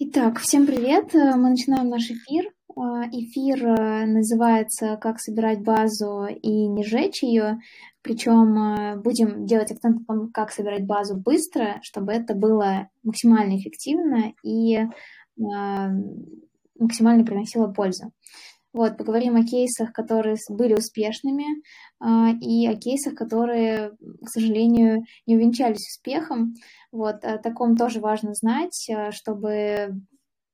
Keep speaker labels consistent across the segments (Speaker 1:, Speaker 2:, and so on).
Speaker 1: Итак, всем привет! Мы начинаем наш эфир. А, эфир э, называется «Как собирать базу и не сжечь ее». Причем э, будем делать акцент на том, как собирать базу быстро, чтобы это было максимально эффективно и максимально приносило пользу. Вот, поговорим о кейсах, которые были успешными, а, и о кейсах, которые, к сожалению, не увенчались успехом. Вот, о таком тоже важно знать, а, чтобы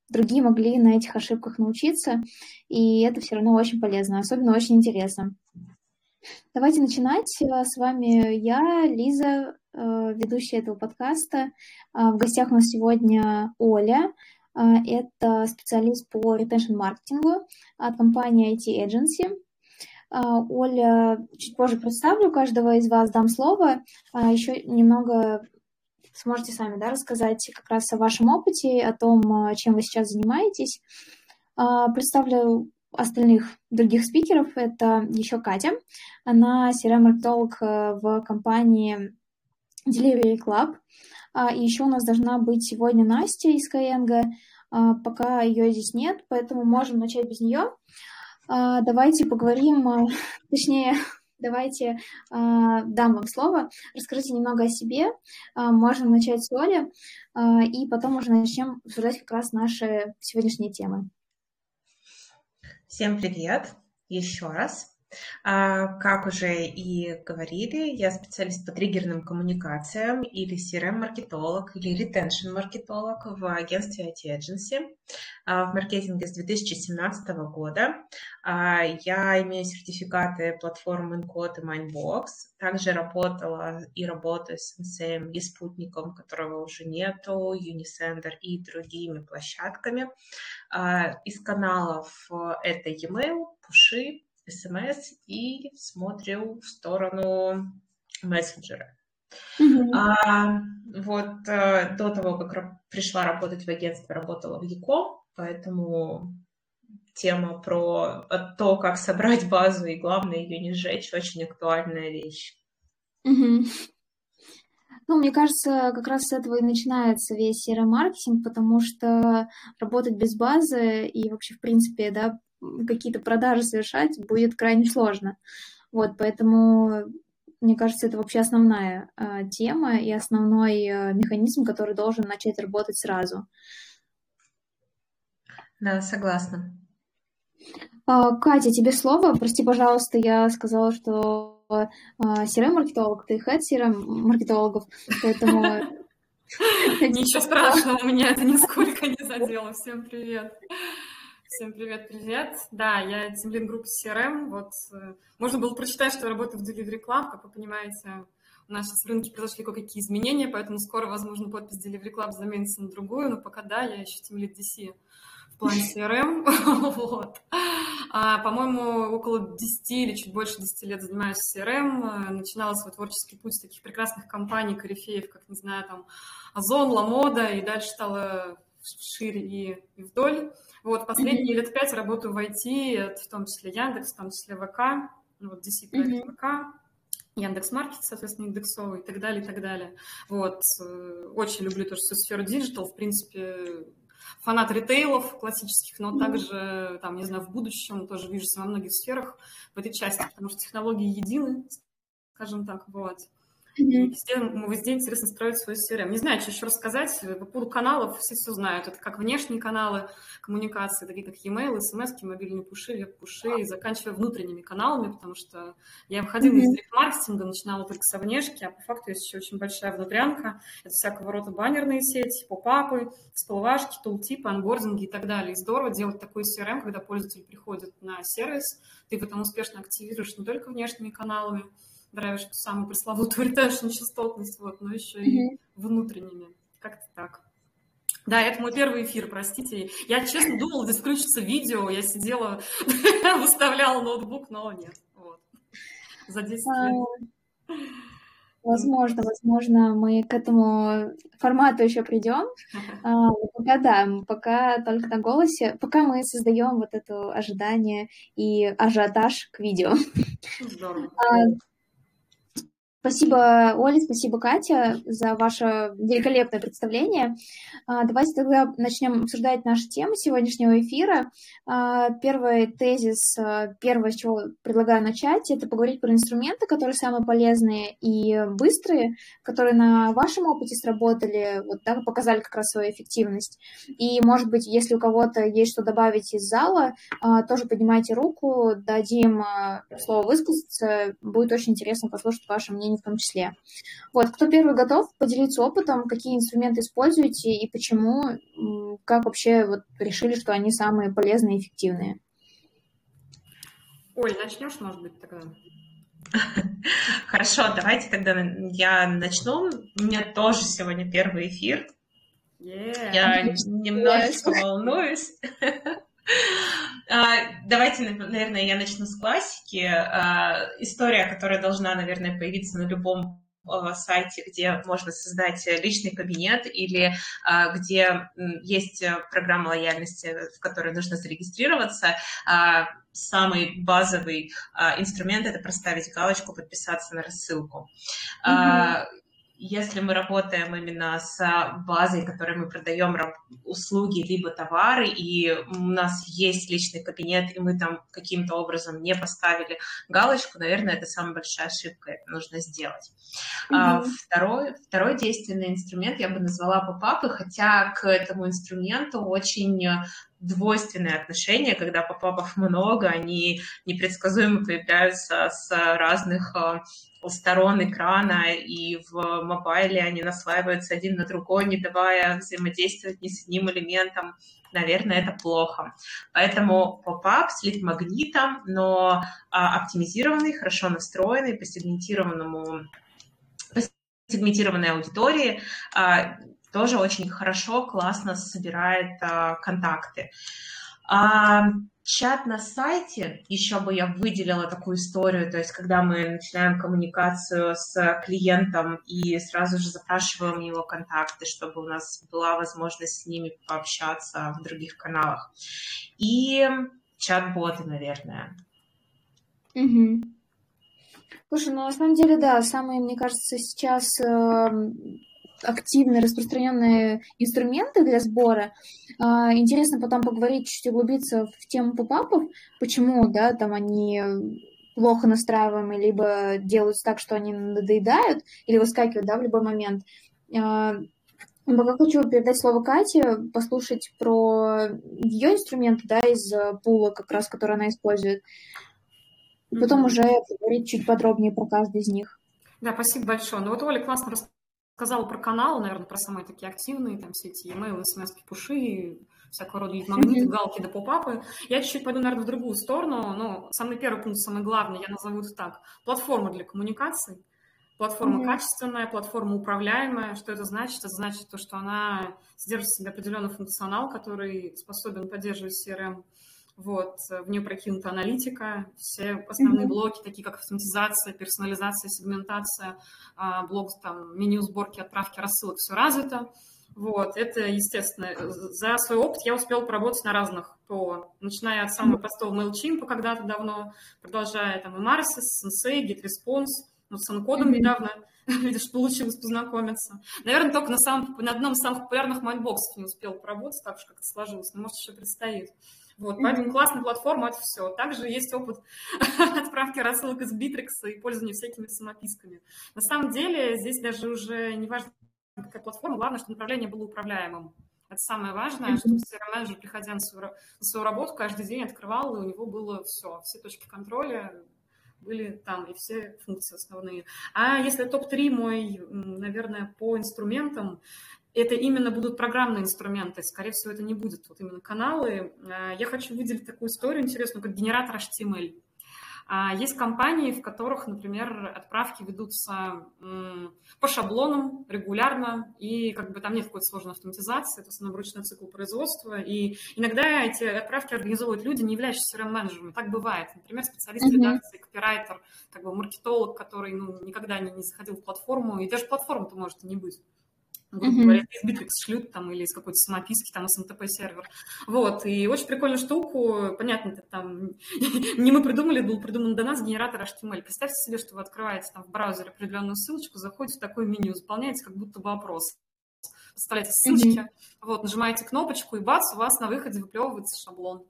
Speaker 1: другие могли на этих ошибках научиться, и это все равно очень полезно, особенно очень интересно. Давайте начинать. С вами я, Лиза, ведущая этого подкаста. А, в гостях у нас сегодня Оля, а, это специалист по ретеншн-маркетингу от компании IT Agency. А, Оля, чуть позже представлю каждого из вас, дам слово. А, Еще немного сможете сами да, рассказать как раз о вашем опыте, о том, чем вы сейчас занимаетесь. Представлю остальных других спикеров. Это еще Катя. Она CRM-маркетолог э, в компании Delivery Club. А, и еще у нас должна быть сегодня Настя из Skyeng. А, пока ее здесь нет, поэтому можем начать без нее. А, давайте поговорим, точнее, давайте дам вам слово. Расскажите немного о себе. Можем начать с Оли, и потом уже начнем обсуждать как раз наши сегодняшние темы.
Speaker 2: Всем привет еще раз. А, как уже и говорили, я специалист по триггерным коммуникациям или CRM-маркетолог, или retention-маркетолог в агентстве IT Agency а, в маркетинге с 2017 года. А, я имею сертификаты платформы Encode и Mindbox. Также работала и работаю с MCM и спутником, которого уже нету, Unisender и другими площадками. Из каналов это e-mail, пуши, смс и смотрю в сторону мессенджера. Mm-hmm. А, вот а, до того, как пришла работать в агентстве, работала в ЯКО, поэтому тема про то, как собрать базу и, главное, ее не сжечь, очень актуальная вещь.
Speaker 1: Mm-hmm. Ну, мне кажется, как раз с этого и начинается весь серый-маркетинг, потому что работать без базы и вообще, в принципе, да, какие-то продажи совершать будет крайне сложно. Вот, поэтому мне кажется, это вообще основная э, тема и основной э, механизм, который должен начать работать сразу.
Speaker 2: Да, согласна.
Speaker 1: А, Катя, тебе слово. Прости, пожалуйста, я сказала, что э, CRM-маркетолог, ты head CRM-маркетологов, поэтому...
Speaker 3: Ничего страшного, меня это нисколько не задело. Всем привет. Всем привет, привет. Да, я Тимлин группы CRM. Вот э, можно было прочитать, что я работаю в Delivery Club. Как вы понимаете, у нас сейчас в рынке произошли кое-какие изменения, поэтому скоро, возможно, подпись Delivery Club заменится на другую, но пока да, я еще Team DC в плане CRM. вот. а, по-моему, около 10 или чуть больше 10 лет занимаюсь CRM. Начинала свой творческий путь с таких прекрасных компаний, корифеев, как, не знаю, там, Озон, Ламода, и дальше стала шире и, и вдоль. Вот, последние mm-hmm. лет пять работаю в IT, в том числе Яндекс, в том числе ВК, ну, вот DC проект mm-hmm. ВК, Яндекс Маркет, соответственно, яндексовый и так далее, и так далее. Вот, э, очень люблю тоже всю сферу digital, в принципе, фанат ритейлов классических, но также, там, не знаю, в будущем тоже вижу во многих сферах в этой части, потому что технологии едины, скажем так, вот. Mm-hmm. Везде, везде интересно строить свой CRM. Не знаю, что еще рассказать. По поводу каналов все все знают. Это как внешние каналы коммуникации, такие как e-mail, смс, мобильные пуши, веб-пуши, и заканчивая внутренними каналами, потому что я выходила mm-hmm. из маркетинга начинала только со внешки, а по факту есть еще очень большая внутрянка. Это всякого рода баннерные сети, поп-апы, всплывашки, тултипы, анбординги и так далее. И здорово делать такой CRM, когда пользователь приходит на сервис, ты потом успешно активируешь не только внешними каналами, драйвишь самую пресловутую ретеншн частотность, вот, но еще и внутренними. Как-то так. Да, это мой первый эфир, простите. Я, честно, думала, здесь включится видео. Я сидела, выставляла ноутбук, но нет. Вот. За 10 лет.
Speaker 1: А, возможно, возможно, мы к этому формату еще придем. А, пока да, пока только на голосе, пока мы создаем вот это ожидание и ажиотаж к видео. Здорово. А, Спасибо, Оля, спасибо, Катя, за ваше великолепное представление. А, давайте тогда начнем обсуждать наши темы сегодняшнего эфира. А, первый тезис, а, первое, с чего предлагаю начать, это поговорить про инструменты, которые самые полезные и быстрые, которые на вашем опыте сработали, вот так показали как раз свою эффективность. И, может быть, если у кого-то есть что добавить из зала, тоже поднимайте руку, дадим слово высказаться. Будет очень интересно послушать ваше мнение в том числе. Вот, кто первый готов поделиться опытом, какие инструменты используете и почему, как вообще вот решили, что они самые полезные и эффективные?
Speaker 3: Ой, начнешь, может быть, тогда?
Speaker 2: Хорошо, давайте тогда я начну. У меня тоже сегодня первый эфир. Yeah. Я немножечко волнуюсь. А, давайте, наверное, я начну с классики. А, история, которая должна, наверное, появиться на любом а, сайте, где можно создать личный кабинет или где есть программа лояльности, в которой нужно зарегистрироваться. Самый базовый инструмент это проставить галочку, подписаться на рассылку. Mm-hmm если мы работаем именно с базой, которой мы продаем услуги либо товары, и у нас есть личный кабинет, и мы там каким-то образом не поставили галочку, наверное, это самая большая ошибка, это нужно сделать. Mm-hmm. Второй, второй действенный инструмент я бы назвала попапы, хотя к этому инструменту очень двойственное отношение, когда попапов много, они непредсказуемо появляются с разных э, сторон экрана, и в мобайле они наслаиваются один на другой, не давая взаимодействовать ни с одним элементом. Наверное, это плохо. Поэтому поп-ап с лид-магнитом, но а, оптимизированный, хорошо настроенный по сегментированному по сегментированной аудитории, а, тоже очень хорошо, классно собирает а, контакты. А, чат на сайте, еще бы я выделила такую историю, то есть когда мы начинаем коммуникацию с клиентом и сразу же запрашиваем его контакты, чтобы у нас была возможность с ними пообщаться в других каналах. И чат-боты, наверное.
Speaker 1: Угу. Слушай, ну на самом деле, да, самые, мне кажется, сейчас э, активные распространенные инструменты для сбора. А, интересно потом поговорить, чуть углубиться в тему попапов, почему, да, там они плохо настраиваемые, либо делаются так, что они надоедают, или выскакивают, да, в любой момент. А, пока хочу передать слово Кате, послушать про ее инструменты, да, из пула, как раз, который она использует. Потом mm-hmm. уже поговорить чуть подробнее про каждый из них.
Speaker 3: Да, спасибо большое. Ну вот Оля классно сказала про каналы, наверное, про самые такие активные, там все эти e-mail, смс пуши, всякого рода магниты, галки да попапы. Я чуть-чуть пойду, наверное, в другую сторону, но самый первый пункт, самый главный, я назову это так. Платформа для коммуникаций. Платформа mm-hmm. качественная, платформа управляемая. Что это значит? Это значит то, что она содержит в себе определенный функционал, который способен поддерживать CRM вот, в нее прокинута аналитика, все основные mm-hmm. блоки, такие как автоматизация, персонализация, сегментация, а, блок там, меню сборки, отправки рассылок, все развито. Вот, это, естественно, за свой опыт я успела поработать на разных ПО, начиная от самого простого MailChimp когда-то давно, продолжая там Emarsys, Sendsay, GetResponse, ну, с enKod ом mm-hmm. недавно, видишь, получилось познакомиться. Наверное, только на, самом, на одном из самых популярных Mindbox ов не успела поработать, так же как-то сложилось, но, может, еще предстоит. Вот, поэтому классная платформа — это все. Также есть опыт отправки рассылок из Битрикса и пользования всякими самописками. На самом деле здесь даже уже не важно, какая платформа, главное, чтобы направление было управляемым. Это самое важное, чтобы CRM-менеджер, приходя на свою, на свою работу, каждый день открывал, и у него было все, все точки контроля были там, и все функции основные. А если топ-3 мой, наверное, по инструментам, это именно будут программные инструменты, скорее всего, это не будет вот именно каналы. А, я хочу выделить такую историю интересную, как генератор HTML. А, есть компании, в которых, например, отправки ведутся по шаблонам регулярно, и как бы там нет какой-то сложной автоматизации, это основной ручной цикл производства, и иногда эти отправки организовывают люди, не являющиеся CRM-менеджерами. Так бывает. Например, специалист редакции, копирайтер, как бы маркетолог, который ну, никогда не, не заходил в платформу, и даже платформа-то может и не быть. Грубо говоря, из Bittrex шлют там или из какой-то самописки, там NTP сервер. Вот, и очень прикольную штуку, понятно, это там не мы придумали, был придуман до нас генератор HTML. Представьте себе, что вы открываете там в браузере определенную ссылочку, заходите в такое меню, заполняете как будто бы опрос. Вставляете ссылочки, mm-hmm. вот, нажимаете кнопочку, и бац, у вас на выходе выплевывается шаблон.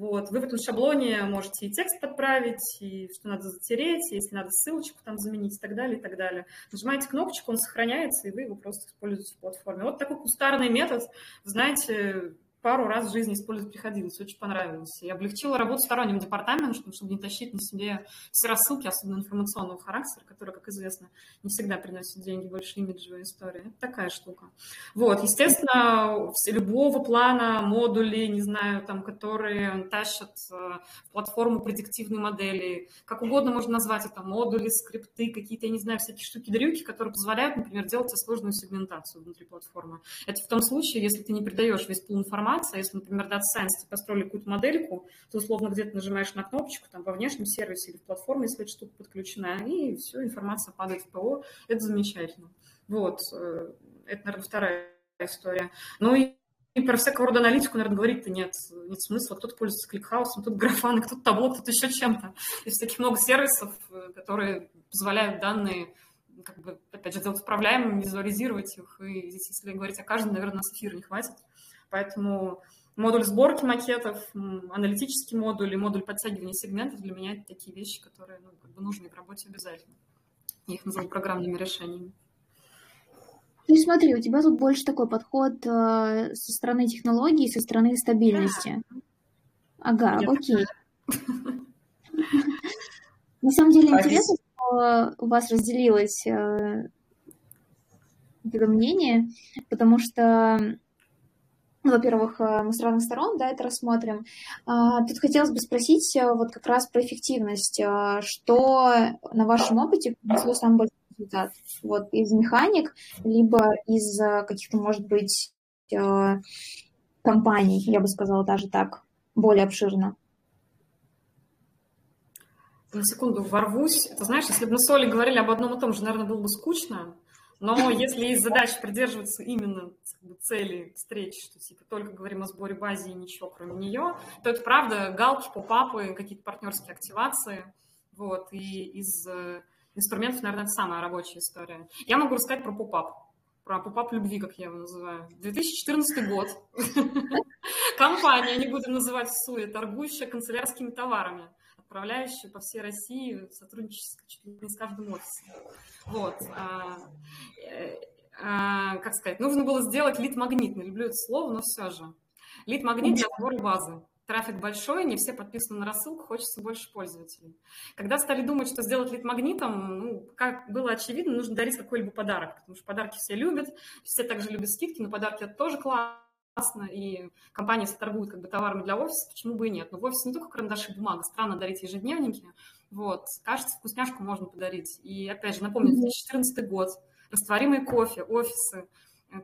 Speaker 3: Вот. Вы в этом шаблоне можете и текст подправить, и что надо затереть, если надо ссылочку там заменить и так далее, и так далее. Нажимаете кнопочку, он сохраняется, и вы его просто используете в платформе. Вот такой кустарный метод, знаете, пару раз в жизни использовать приходилось, очень понравилось. И облегчила работу сторонним департаментом, чтобы не тащить на себе все рассылки, особенно информационного характера, которые, как известно, не всегда приносят деньги, больше имиджевая история. Это такая штука. Вот, естественно, любого плана модули, не знаю, там, которые тащат э, в платформу предиктивные модели, как угодно можно назвать это, модули, скрипты, какие-то, я не знаю, всякие штуки-дрюки, которые позволяют, например, делать сложную сегментацию внутри платформы. Это в том случае, если ты не придаешь весь пул информации, информация. Если, например, Data Science построили какую-то модельку, то условно где-то нажимаешь на кнопочку там во внешнем сервисе или в платформе, если эта штука подключена, и все, информация падает в ПО. Это замечательно. Вот. Э, это, наверное, вторая история. Ну и и про всякого рода аналитику, наверное, говорить-то нет, нет смысла. Кто-то пользуется кликхаусом, кто-то графаны, кто-то табло, кто-то еще чем-то. Есть таких много сервисов, э, которые позволяют данные как бы, опять же, делать управляемыми, визуализировать их. И здесь, если говорить о каждом, наверное, нас эфира не хватит. Поэтому модуль сборки макетов, аналитический модуль и модуль подтягивания сегментов для меня это такие вещи, которые ну, как бы нужны в работе обязательно. Я их назову программными решениями.
Speaker 1: Ну смотри, у тебя тут больше такой подход э, со стороны технологий, со стороны стабильности. Да. Ага, Я окей. На самом деле интересно, что у вас разделилось это мнение, потому что ну, во-первых, э, мы с разных сторон, да, это рассмотрим. А, тут хотелось бы спросить э, вот как раз про эффективность. Э, что на вашем опыте принесло самый большой результат? Вот из механик, либо из каких-то, может быть, компаний, я бы сказала даже так, более обширно?
Speaker 3: На секунду ворвусь. Ты знаешь, если бы мы с Олей говорили об одном и том же, наверное, было бы скучно. Но если есть задача придерживаться именно цели встречи, что типа только говорим о сборе базы и ничего кроме нее, то это правда галки, попапы, какие-то партнерские активации. Вот, и из э, инструментов, наверное, это самая рабочая история. Я могу рассказать про попап, про попап любви, как я его называю. 2014 год. Компания, не будем называть СУИ, торгующая канцелярскими товарами отправляющие по всей России, сотрудничество чуть не с каждым офисом. Вот. А, э, а, как сказать, нужно было сделать лид-магнит. Не люблю это слово, но все же. Лид-магнит для сбора базы. Трафик большой, не все подписаны на рассылку, хочется больше пользователей. Когда стали думать, что сделать лид-магнитом, ну, как было очевидно, нужно дарить какой-либо подарок, потому что подарки все любят, все также любят скидки, но подарки это тоже классно классно, и компания торгует как бы товарами для офиса, почему бы и нет. Но в офисе не только карандаши и бумага, странно дарить ежедневники. Вот, кажется, вкусняшку можно подарить. И опять же, напомню, 2014 год, растворимый кофе, офисы.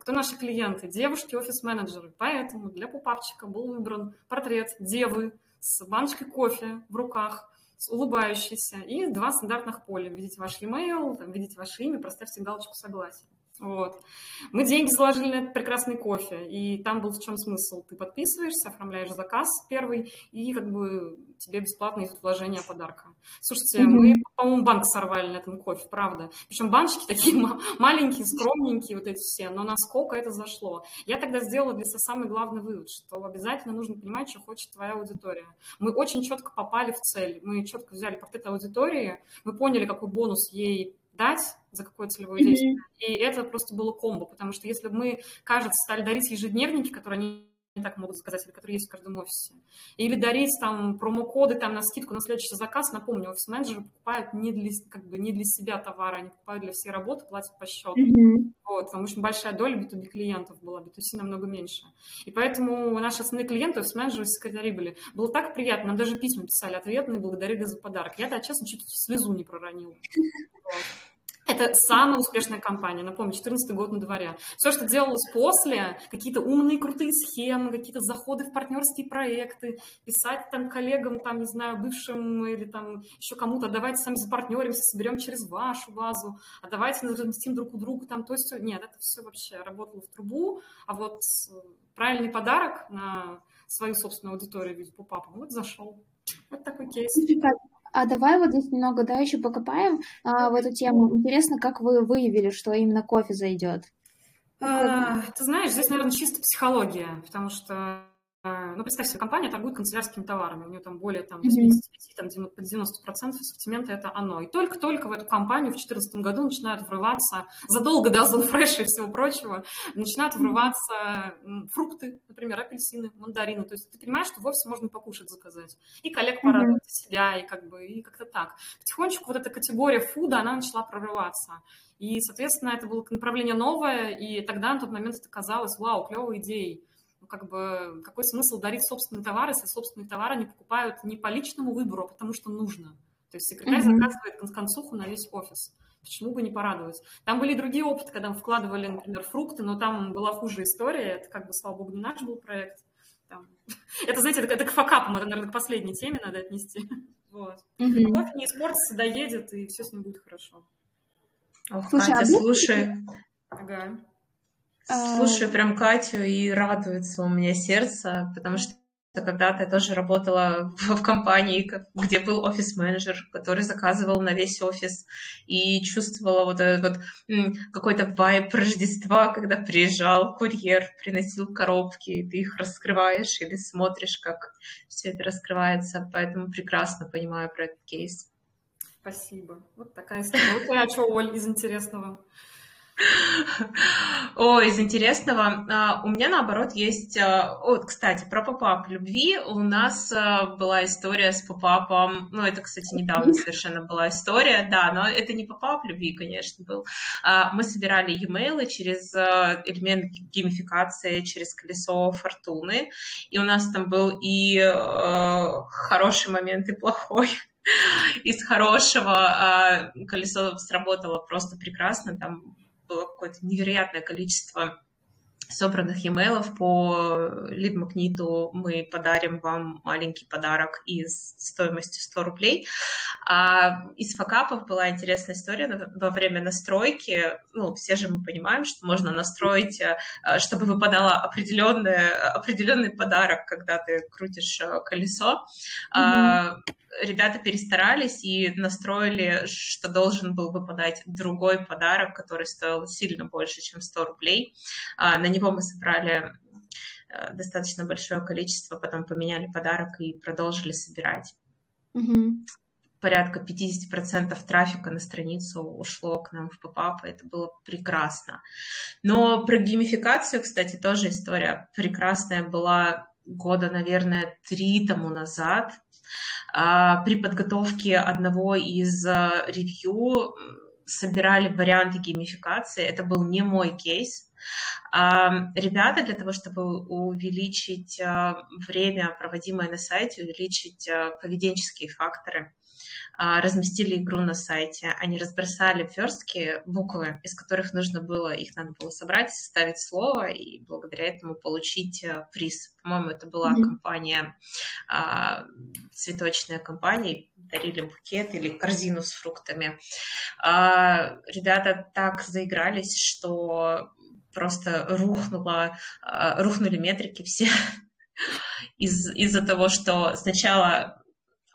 Speaker 3: Кто наши клиенты? Девушки, офис-менеджеры. Поэтому для пупапчика был выбран портрет девы с баночкой кофе в руках, с улыбающейся, и два стандартных поля. Видите ваш e-mail, там, видите ваше имя, проставьте галочку согласия. Вот. Мы деньги заложили на этот прекрасный кофе, и там был в чем смысл. Ты подписываешься, оформляешь заказ первый, и как бы тебе бесплатно идут вложения подарка. Слушайте, mm-hmm. мы, по-моему, банк сорвали на этом кофе, правда. Причем баночки такие маленькие, скромненькие, вот эти все, но насколько это зашло. Я тогда сделала для себя самый главный вывод, что обязательно нужно понимать, что хочет твоя аудитория. Мы очень четко попали в цель, мы четко взяли портрет аудитории, мы поняли, какой бонус ей дать, за какое целевое mm-hmm. действие. И это просто было комбо, потому что если бы мы, кажется, стали дарить ежедневники, которые они не так могут заказать, или которые есть в каждом офисе. Или дарить там промокоды там на скидку на следующий заказ. Напомню, офис-менеджеры покупают не для, как бы, не для себя товары, они покупают для всей работы, платят по счету. Mm-hmm. Вот, потому что большая доля B2B клиентов была, B2C намного меньше. И поэтому наши основные клиенты, офис-менеджеры, секретари были. Было так приятно, нам даже письма писали ответные, благодарили за подарок. Я-то, честно, чуть слезу не проронила. Вот. Это самая успешная компания. Напомню, 14 год на дворе. Все, что делалось после, какие-то умные крутые схемы, какие-то заходы в партнерские проекты, писать там коллегам, там, не знаю, бывшим или там еще кому-то, давайте сами запартнеримся, соберем через вашу базу, а давайте разместим друг у друга там, то есть нет, это все вообще работало в трубу, а вот правильный подарок на свою собственную аудиторию в виде попапа, вот зашел. Вот такой кейс.
Speaker 1: А давай вот здесь немного, да, еще покопаем а, в эту тему. Интересно, как вы выявили, что именно кофе зайдет?
Speaker 3: А, ты знаешь, здесь, наверное, чисто психология, потому что ну, представь себе, компания торгует канцелярскими товарами, у нее там более там, 85, там, 90% ассортимента это оно. И только-только в эту компанию в 2014 году начинают врываться, задолго до Озон Фреша и всего прочего, начинают врываться фрукты, например, апельсины, мандарины. То есть ты понимаешь, что в офисе можно покушать заказать. И коллег порадовать, mm-hmm. себя, и как бы, и как-то так. Потихонечку вот эта категория фуда, она начала прорываться. И, соответственно, это было направление новое, и тогда на тот момент это казалось, вау, клевой идеей ну, как бы, какой смысл дарить собственные товары, если собственные товары не покупают не по личному выбору, а потому что нужно. То есть секретарь mm-hmm. заказывает концуху на весь офис. Почему бы не порадовать? Там были другие опыты, когда мы вкладывали, например, фрукты, но там была хуже история. Это как бы, слава богу, не наш был проект. Там. Это, знаете, это, это к факапам, это, наверное, к последней теме надо отнести. Вот. Mm-hmm. Кофе не испортится, доедет, и все с ним будет хорошо.
Speaker 2: Ох, слушай, Катя, а слушай. Ага. Слушаю прям Катю и радуется у меня сердце, потому что когда-то я тоже работала в, компании, где был офис-менеджер, который заказывал на весь офис и чувствовала вот этот вот какой-то вайб Рождества, когда приезжал курьер, приносил коробки, и ты их раскрываешь или смотришь, как все это раскрывается. Поэтому прекрасно понимаю про этот кейс.
Speaker 3: Спасибо. Вот такая история. А что, Оль, из интересного?
Speaker 2: О, из интересного. А, у меня, наоборот, есть... А, вот, кстати, про попап любви. У нас а, была история с попапом. Ну, это, кстати, недавно совершенно была история. Да, но это не попап любви, конечно, был. Мы собирали e-mail через элемент геймификации, через колесо фортуны. И у нас там был и хороший момент, и плохой из хорошего колесо сработало просто прекрасно. Там было какое-то невероятное количество собранных e по лид-магниту мы подарим вам маленький подарок из стоимостью 100 рублей. А из факапов была интересная история во время настройки. Ну, все же мы понимаем, что можно настроить, э, чтобы выпадал определенный, определенный подарок, когда ты крутишь э, колесо. Mm-hmm ребята перестарались и настроили, что должен был выпадать другой подарок, который стоил сильно больше, чем 100 рублей. А, на него мы собрали э, достаточно большое количество, потом поменяли подарок и продолжили собирать. Mm-hmm. Порядка 50% трафика на страницу ушло к нам в попап, и это было прекрасно. Но про геймификацию, кстати, тоже история прекрасная была года, наверное, три тому назад. А, при подготовке одного из а, ревью собирали варианты геймификации. Это был не мой кейс. А, ребята для того, чтобы увеличить время, проводимое на сайте, увеличить поведенческие факторы, разместили игру на сайте, они разбросали верстки, буквы, из которых нужно было, их надо было собрать, составить слово и благодаря этому получить э, приз. По-моему, это была mm-hmm. компания, а, цветочная компания, дарили букет или корзину с фруктами. А, ребята так заигрались, что просто рухнуло, рухнули метрики все из, из-за того, что сначала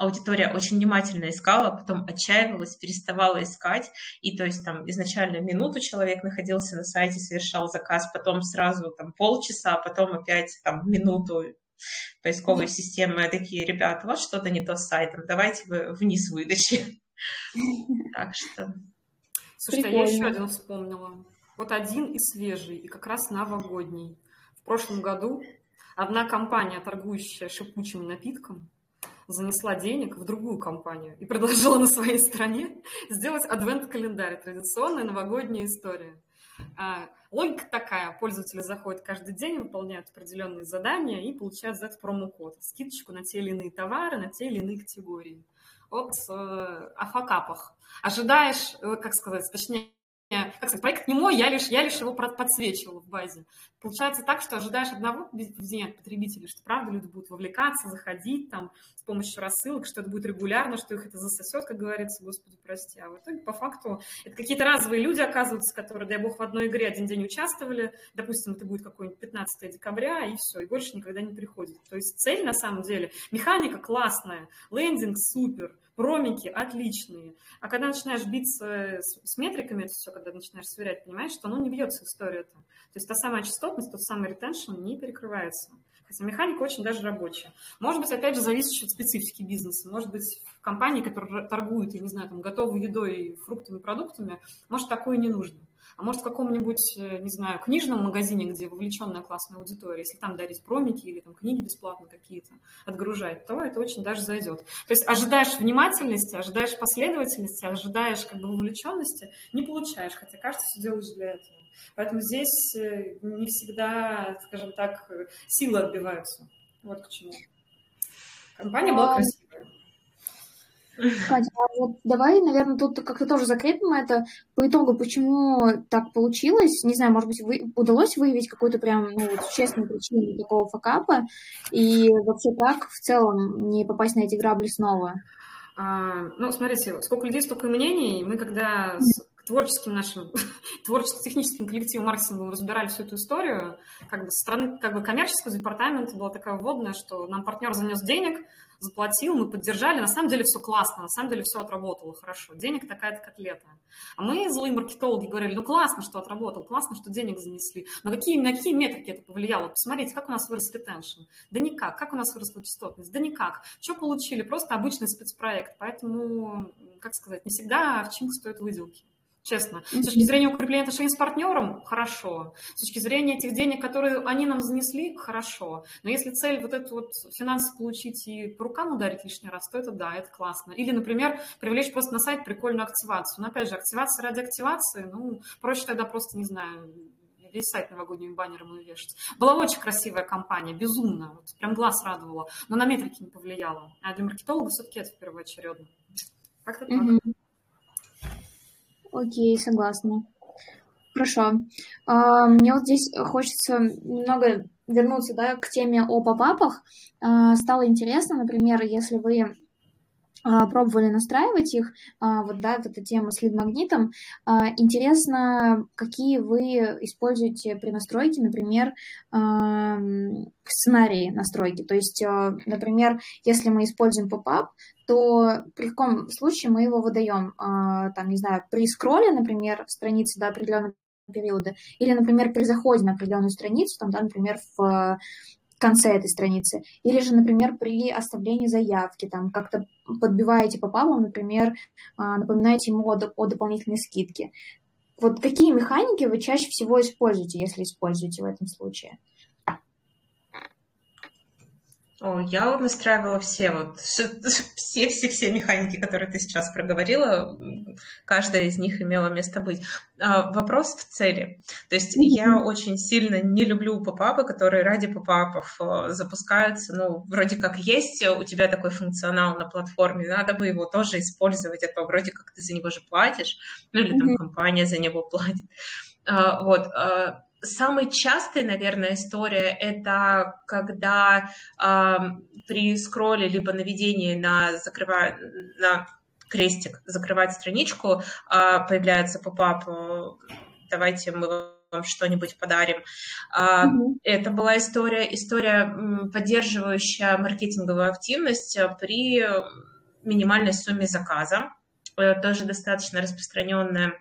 Speaker 2: аудитория очень внимательно искала, потом отчаивалась, переставала искать, и то есть там изначально минуту человек находился на сайте, совершал заказ, потом сразу там полчаса, потом опять там минуту поисковые системы такие, ребята, у вас что-то не то с сайтом, давайте вы вниз выдачи. Так что...
Speaker 3: Слушайте, а я еще один вспомнила. Вот один и свежий, и как раз новогодний. В прошлом году одна компания, торгующая шипучим напитком, занесла денег в другую компанию и предложила на своей стране сделать адвент-календарь, традиционная новогодняя история. А, Логика такая. Пользователи заходят каждый день, выполняют определенные задания и получают за это промокод. Скидочку на те или иные товары, на те или иные категории. Вот э, о факапах. Ожидаешь, э, как сказать, точнее, как сказать, проект не мой, я лишь, я лишь его подсвечивала в базе. Получается так, что ожидаешь одного поведения от потребителей, что правда люди будут вовлекаться, заходить там с помощью рассылок, что это будет регулярно, что их это засосет, как говорится, господи, прости. А в итоге, по факту, это какие-то разовые люди, оказываются, которые, дай бог, в одной игре один день участвовали, допустим, это будет какой-нибудь 15 декабря, и все, и больше никогда не приходит. То есть цель, на самом деле, механика классная, лендинг супер, промики отличные. А когда начинаешь биться с, с метриками, это все, когда начинаешь сверять, понимаешь, что оно не бьется история-то. То есть та самая частотность, тот самый ретеншн не перекрывается. Хотя механика очень даже рабочая. Может быть, опять же, зависит от специфики бизнеса. Может быть, в компании, которая торгует, я не знаю, там, готовой едой, фруктами, продуктами, может, такое не нужно. А может, в каком-нибудь, э, не знаю, книжном магазине, где вовлеченная классная аудитория, если там дарить промики или там книги бесплатно какие-то отгружать, то это очень даже зайдет. То есть ожидаешь внимательности, ожидаешь последовательности, ожидаешь как бы вовлеченности, не получаешь, хотя кажется, все делаешь для этого. Поэтому здесь э, не всегда, скажем так, силы отбиваются. Вот к чему. Компания была красивая.
Speaker 1: Катя, а вот давай, наверное, тут как-то тоже закрепим это по итогу, почему так получилось. Не знаю, может быть, вы, удалось выявить какую-то прям ну, честную причину такого факапа, и вообще как в целом не попасть на эти грабли снова?
Speaker 3: А, ну, смотрите, сколько людей, столько мнений. Мы когда творческим нашим, творческо-техническим коллективом маркетинговым разбирали всю эту историю, как бы со стороны как бы коммерческого департамента была такая вводная, что нам партнер занес денег, заплатил, мы поддержали, на самом деле все классно, на самом деле все отработало хорошо, денег такая-то котлета. А мы, злые маркетологи, говорили, ну классно, что отработал, классно, что денег занесли, но какие, на какие метрики это повлияло? Посмотрите, как у нас вырос ретеншн. Да никак. Как у нас выросла частотность? Да никак. Что получили? Просто обычный спецпроект. Поэтому, как сказать, не всегда в чем стоят выделки честно. С точки зрения укрепления отношений с партнером – хорошо. С точки зрения этих денег, которые они нам занесли – хорошо. Но если цель вот эту вот финансы получить и по рукам ударить лишний раз, то это да, это классно. Или, например, привлечь просто на сайт прикольную активацию. Но опять же, активация ради активации, ну, проще тогда просто, не знаю, весь сайт новогодними баннерами вешать. Была очень красивая компания, безумно, вот, прям глаз радовала, но на метрики не повлияло. А для маркетолога все-таки это первоочередно. Как-то так. Mm-hmm.
Speaker 1: Окей, согласна. Хорошо. А, мне вот здесь хочется немного вернуться да, к теме о попапах. А, стало интересно, например, если вы пробовали настраивать их, вот, да, вот эта тема с лид-магнитом. Интересно, какие вы используете при настройке, например, сценарии настройки. То есть, например, если мы используем попап, то при каком случае мы его выдаем, там, не знаю, при скролле, например, страницы до определенного периода, или, например, при заходе на определенную страницу, там, да, например, в конце этой страницы. Или же, например, при оставлении заявки, там как-то подбиваете попаву, например, а, напоминаете ему о, о дополнительной скидке. Вот какие механики вы чаще всего используете, если используете в этом случае?
Speaker 2: О, я вот настраивала все вот все все все механики, которые ты сейчас проговорила, каждая из них имела место быть. А, вопрос в цели. То есть mm-hmm. я очень сильно не люблю попапы, которые ради попапов э, запускаются. Ну, вроде как есть у тебя такой функционал на платформе, надо бы его тоже использовать, а то вроде как ты за него же платишь, ну или там mm-hmm. компания за него платит. А, вот а, Самая частая, наверное, история это когда э, при скролле либо наведении на закрывая на крестик закрывать страничку э, появляется попап давайте мы вам что-нибудь подарим. Mm-hmm. Это была история, история, поддерживающая маркетинговую активность при минимальной сумме заказа. Это тоже достаточно распространенная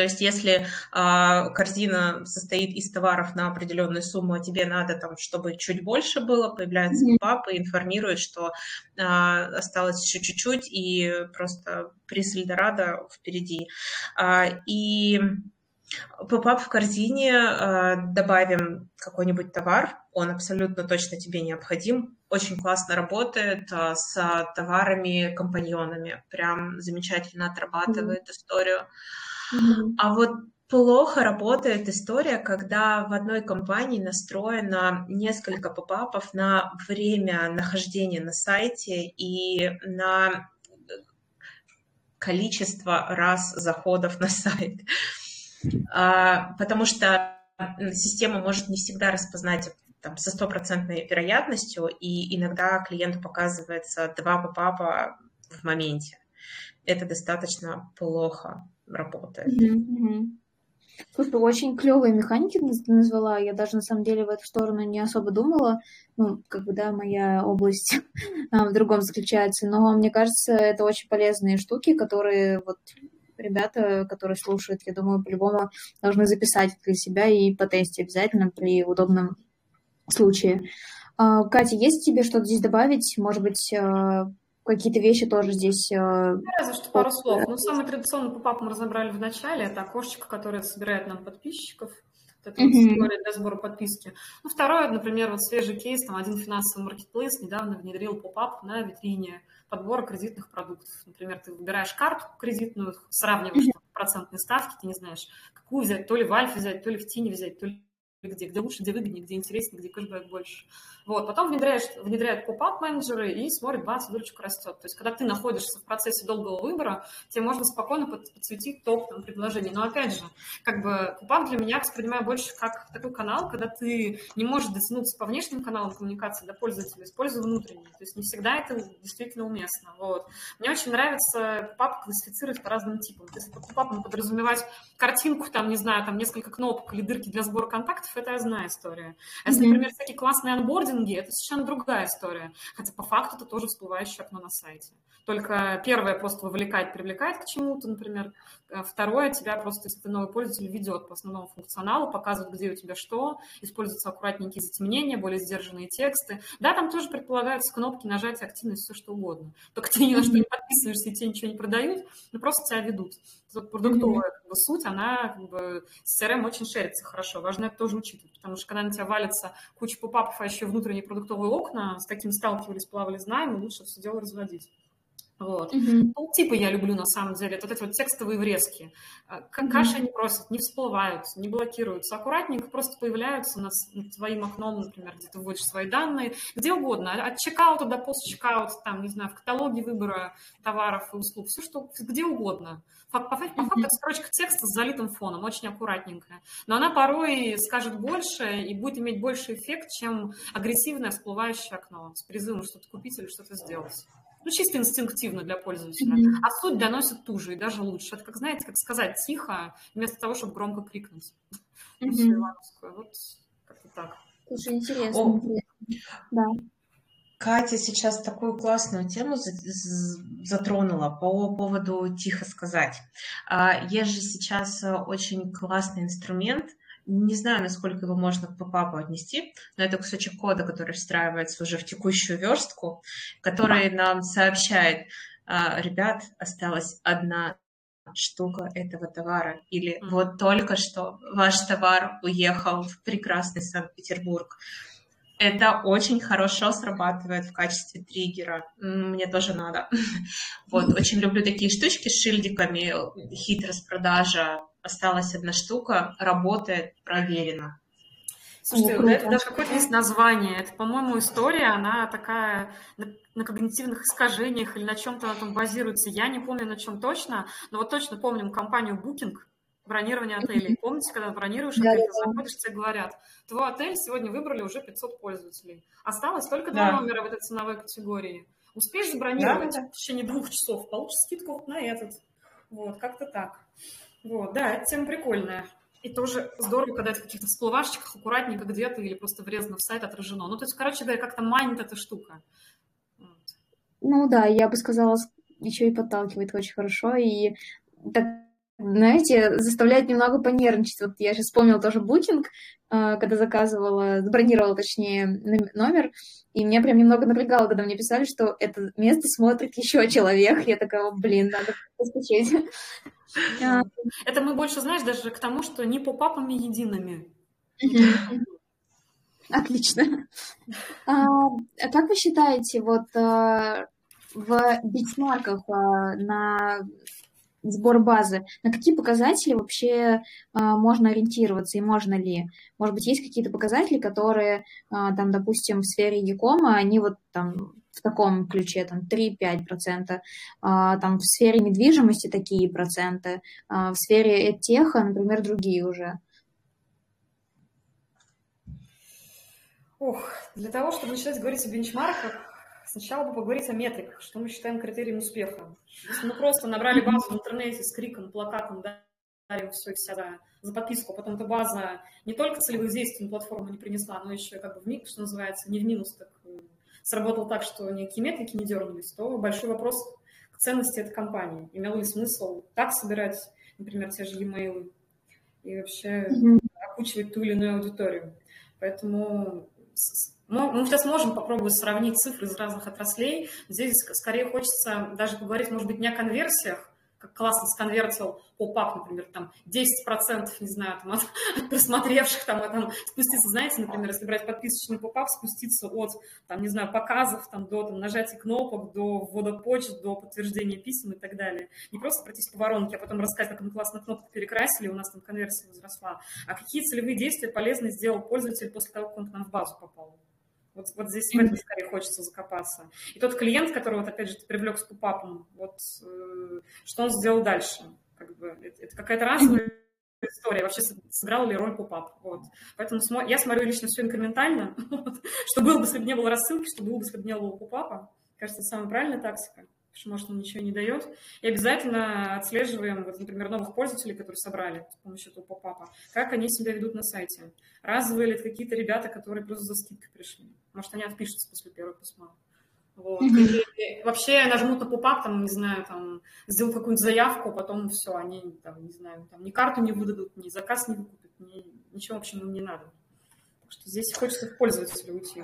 Speaker 2: то есть, если э, корзина состоит из товаров на определенную сумму, а тебе надо там, чтобы чуть больше было, появляется mm-hmm. папа и информирует, что э, осталось еще чуть-чуть, и просто приз Эльдорадо впереди. Э, и Попап в корзине э, добавим какой-нибудь товар, он абсолютно точно тебе необходим, очень классно работает э, с товарами-компаньонами, прям замечательно отрабатывает mm-hmm. историю. А вот плохо работает история, когда в одной компании настроено несколько попапов на время нахождения на сайте и на количество раз заходов на сайт. А, потому что система может не всегда распознать там, со стопроцентной вероятностью, и иногда клиенту показывается два попапа в моменте. Это достаточно плохо работает.
Speaker 1: Mm-hmm. Слушай, очень клевые механики назвала. Я даже на самом деле в эту сторону не особо думала. Ну, как бы, да, моя область а, в другом заключается. Но мне кажется, это очень полезные штуки, которые вот ребята, которые слушают, я думаю, по-любому должны записать для себя и потестить обязательно при удобном случае. А, Катя, есть тебе что-то здесь добавить? Может быть, а, какие-то вещи тоже здесь...
Speaker 3: Э, Разве что пару слов. Ну, самый традиционный попап мы разобрали в начале. Это окошечко, которое собирает нам подписчиков. Вот это mm-hmm. вот история для сбора подписки. Ну, второе, например, вот свежий кейс, там один финансовый маркетплейс недавно внедрил поп-ап на витрине подбора кредитных продуктов. Например, ты выбираешь карту кредитную, сравниваешь mm-hmm. процентные ставки, ты не знаешь, какую взять, то ли в Альфе взять, то ли в Тине взять, то ли где, где лучше, где выгоднее, где интереснее, где кэшбэк больше. Вот, потом внедряешь, внедряют pop-up менеджеры и смотрит, бац, выручка растет. То есть, когда ты находишься в процессе долгого выбора, тебе можно спокойно подсветить топ там, предложений. Но опять же, как бы pop-up для меня воспринимаю больше как такой канал, когда ты не можешь дотянуться по внешним каналам коммуникации до пользователя, используя внутренние. То есть не всегда это действительно уместно. Вот. Мне очень нравится pop-up классифицировать по разным типам. То есть под pop-up ом подразумевать картинку, там, не знаю, там несколько кнопок или дырки для сбора контактов, это одна история. А если, например, всякие классные анбординги, это совершенно другая история. Хотя по факту это тоже всплывающее окно на сайте. Только первое просто вовлекает, привлекает к чему-то, например. Э, второе тебя просто, если ты новый пользователь, ведет по основному функционалу, показывает, где у тебя что, используются аккуратненькие затемнения, более сдержанные тексты. Да, там тоже предполагаются кнопки, нажатия, активность, все что угодно. Только ты ни на что не подписываешься, и тебе ничего не продают, но просто тебя ведут. Вот продуктовая бы, суть, она как бы с CRM очень шерится хорошо. Важно это тоже учитывать, потому что когда на тебя валится куча попапов, а еще внутренние продуктовые окна, с таким сталкивались, плавали, знаем, лучше все дело разводить. Вот. Mm-hmm. Полтипа я люблю на самом деле. Это вот эти вот текстовые врезки. А, каши они просят, не всплывают, не блокируются. Аккуратненько просто появляются над, над твоим окном, например, где ты вводишь свои данные, где угодно. От чекаута до пост-чекаута, там, не знаю, в каталоге выбора товаров и услуг, все что, где угодно. По, по, по факту это строчка текста с залитым фоном, очень аккуратненькая. Но она порой скажет больше и будет иметь больше эффект, чем агрессивное всплывающее окно с призывом что-то купить или что-то сделать ну, чисто инстинктивно для пользователя. Mm-hmm. А суть доносит ту же и даже лучше. Это как, знаете, как сказать тихо, вместо того, чтобы громко крикнуть. Mm-hmm. Вот как-то так.
Speaker 1: Слушай, интересно. О, да.
Speaker 2: Катя сейчас такую классную тему затронула по поводу тихо сказать. А, есть же сейчас очень классный инструмент, не знаю, насколько его можно к попапу отнести, но это кусочек кода, который встраивается уже в текущую верстку, который нам сообщает, «А, ребят, осталась одна штука этого товара. Или mm-hmm. вот только что ваш товар уехал в прекрасный Санкт-Петербург. Это очень хорошо срабатывает в качестве триггера. Мне тоже надо. Вот, очень люблю такие штучки с шильдиками, хитрость продажа, осталась одна штука, работает, проверено.
Speaker 3: Слушайте, О, это даже какое-то есть название. Это, по-моему, история, она такая на, на когнитивных искажениях или на чем-то она там базируется. Я не помню, на чем точно, но вот точно помним компанию Booking, бронирование отелей. Помните, когда бронируешь отель, да, ты заходишь, тебе говорят, твой отель сегодня выбрали уже 500 пользователей. Осталось только два номера в этой ценовой категории. Успеешь забронировать да, да. в течение двух часов, получишь скидку на этот. Вот, как-то так. Вот, да, эта тема прикольная. И тоже здорово, когда это в каких-то всплывашечках аккуратненько где-то или просто врезано в сайт отражено. Ну, то есть, короче говоря, как-то майнит эта штука.
Speaker 1: Ну да, я бы сказала, еще и подталкивает очень хорошо. И так, знаете, заставляет немного понервничать. Вот я сейчас вспомнила тоже букинг, э, когда заказывала, забронировала, точнее, номер, и меня прям немного напрягало, когда мне писали, что это место смотрит еще человек. Я такая, блин, надо поскочить.
Speaker 3: Это мы больше, знаешь, даже к тому, что не по папами едиными.
Speaker 1: Отлично. А, а как вы считаете, вот а, в битмарках а, на сбор базы, на какие показатели вообще а, можно ориентироваться и можно ли? Может быть, есть какие-то показатели, которые, а, там, допустим, в сфере Якома, они вот там в таком ключе, там 3-5%, а, там в сфере недвижимости такие проценты, а, в сфере теха, например, другие уже.
Speaker 3: Ох, для того, чтобы начать говорить о бенчмарках, сначала бы поговорить о метриках, что мы считаем критерием успеха. Если мы просто набрали базу в интернете с криком, плакатом, дарим все вся за, за подписку, а потом эта база не только целевых действий на платформу не принесла, но еще как бы в минус, что называется, не в минус, так сработал так, что никакие метрики не дернулись, то большой вопрос к ценности этой компании. Имел ли смысл так собирать, например, те же e-mail и вообще mm-hmm. окучивать ту или иную аудиторию. Поэтому мы сейчас можем попробовать сравнить цифры из разных отраслей. Здесь скорее хочется даже поговорить, может быть, не о конверсиях, как классно сконвертил pop-up, например, там 10%, не знаю, там, от, от просмотревших, там, там, спуститься, знаете, например, если брать подписочный pop-up, спуститься от, там, не знаю, показов, там, до там, нажатия кнопок, до ввода почт, до подтверждения писем и так далее. Не просто пройтись по воронке, а потом рассказать, как мы классно кнопку перекрасили, у нас там конверсия возросла, а какие целевые действия полезно сделал пользователь после того, как он к нам в базу попал. Вот, вот здесь в этом скорее хочется закопаться. И тот клиент, который, вот, опять же, ты привлек с пупапом, вот э, что он сделал дальше? Как бы, это, это какая-то разовая история, вообще сыграл ли роль попап. Вот. Поэтому смо... я смотрю лично все инкрементально, что было бы, если бы не было рассылки, что было бы, если бы не было попапа. Кажется, это самая правильная тактика потому что, может, он ничего не дает. И обязательно отслеживаем, вот, например, новых пользователей, которые собрали с помощью этого поп-апа, как они себя ведут на сайте. Разовые ли это какие-то ребята, которые просто за скидкой пришли. Может, они отпишутся после первого письма. Вот. Mm-hmm. вообще нажмут на поп-ап, там, не знаю, там, сделают какую-нибудь заявку, потом все, они, там, не знаю, там, ни карту не выдадут, ни заказ не выкупят, ни, ничего, в общем, им не надо. Так что здесь хочется в пользователя уйти.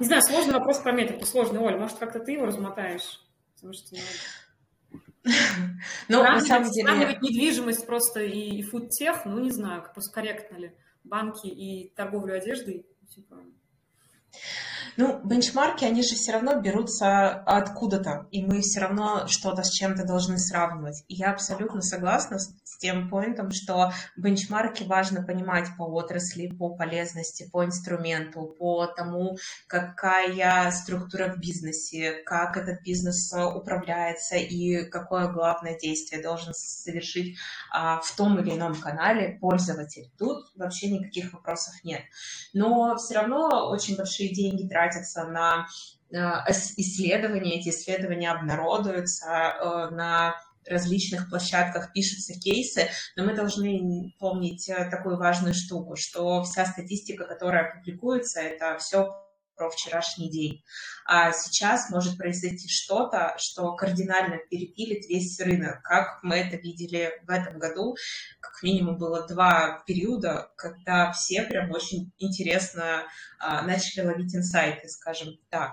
Speaker 3: Не знаю, сложный вопрос про метрики, сложный, Оль, может, как-то ты его размотаешь? Потому что, ну, на самом деле... Сравнивать недвижимость просто и, и фудтех, ну, не знаю, просто корректно ли. Банки и торговлю одеждой, типа...
Speaker 2: Ну, бенчмарки, они же все равно берутся откуда-то, и мы все равно что-то с чем-то должны сравнивать. И я абсолютно согласна с тем поинтом, что бенчмарки важно понимать по отрасли, по полезности, по инструменту, по тому, какая структура в бизнесе, как этот бизнес управляется и какое главное действие должен совершить а, в том или ином канале пользователь. Тут вообще никаких вопросов нет. Но все равно очень большие деньги тратят тратятся на э, исследования, эти исследования обнародуются э, на различных площадках пишутся кейсы, но мы должны помнить э, такую важную штуку, что вся статистика, которая публикуется, это все про вчерашний день. А сейчас может произойти что-то, что кардинально перепилит весь рынок, как мы это видели в этом году. Как минимум было два периода, когда все прям очень интересно а, начали ловить инсайты, скажем так.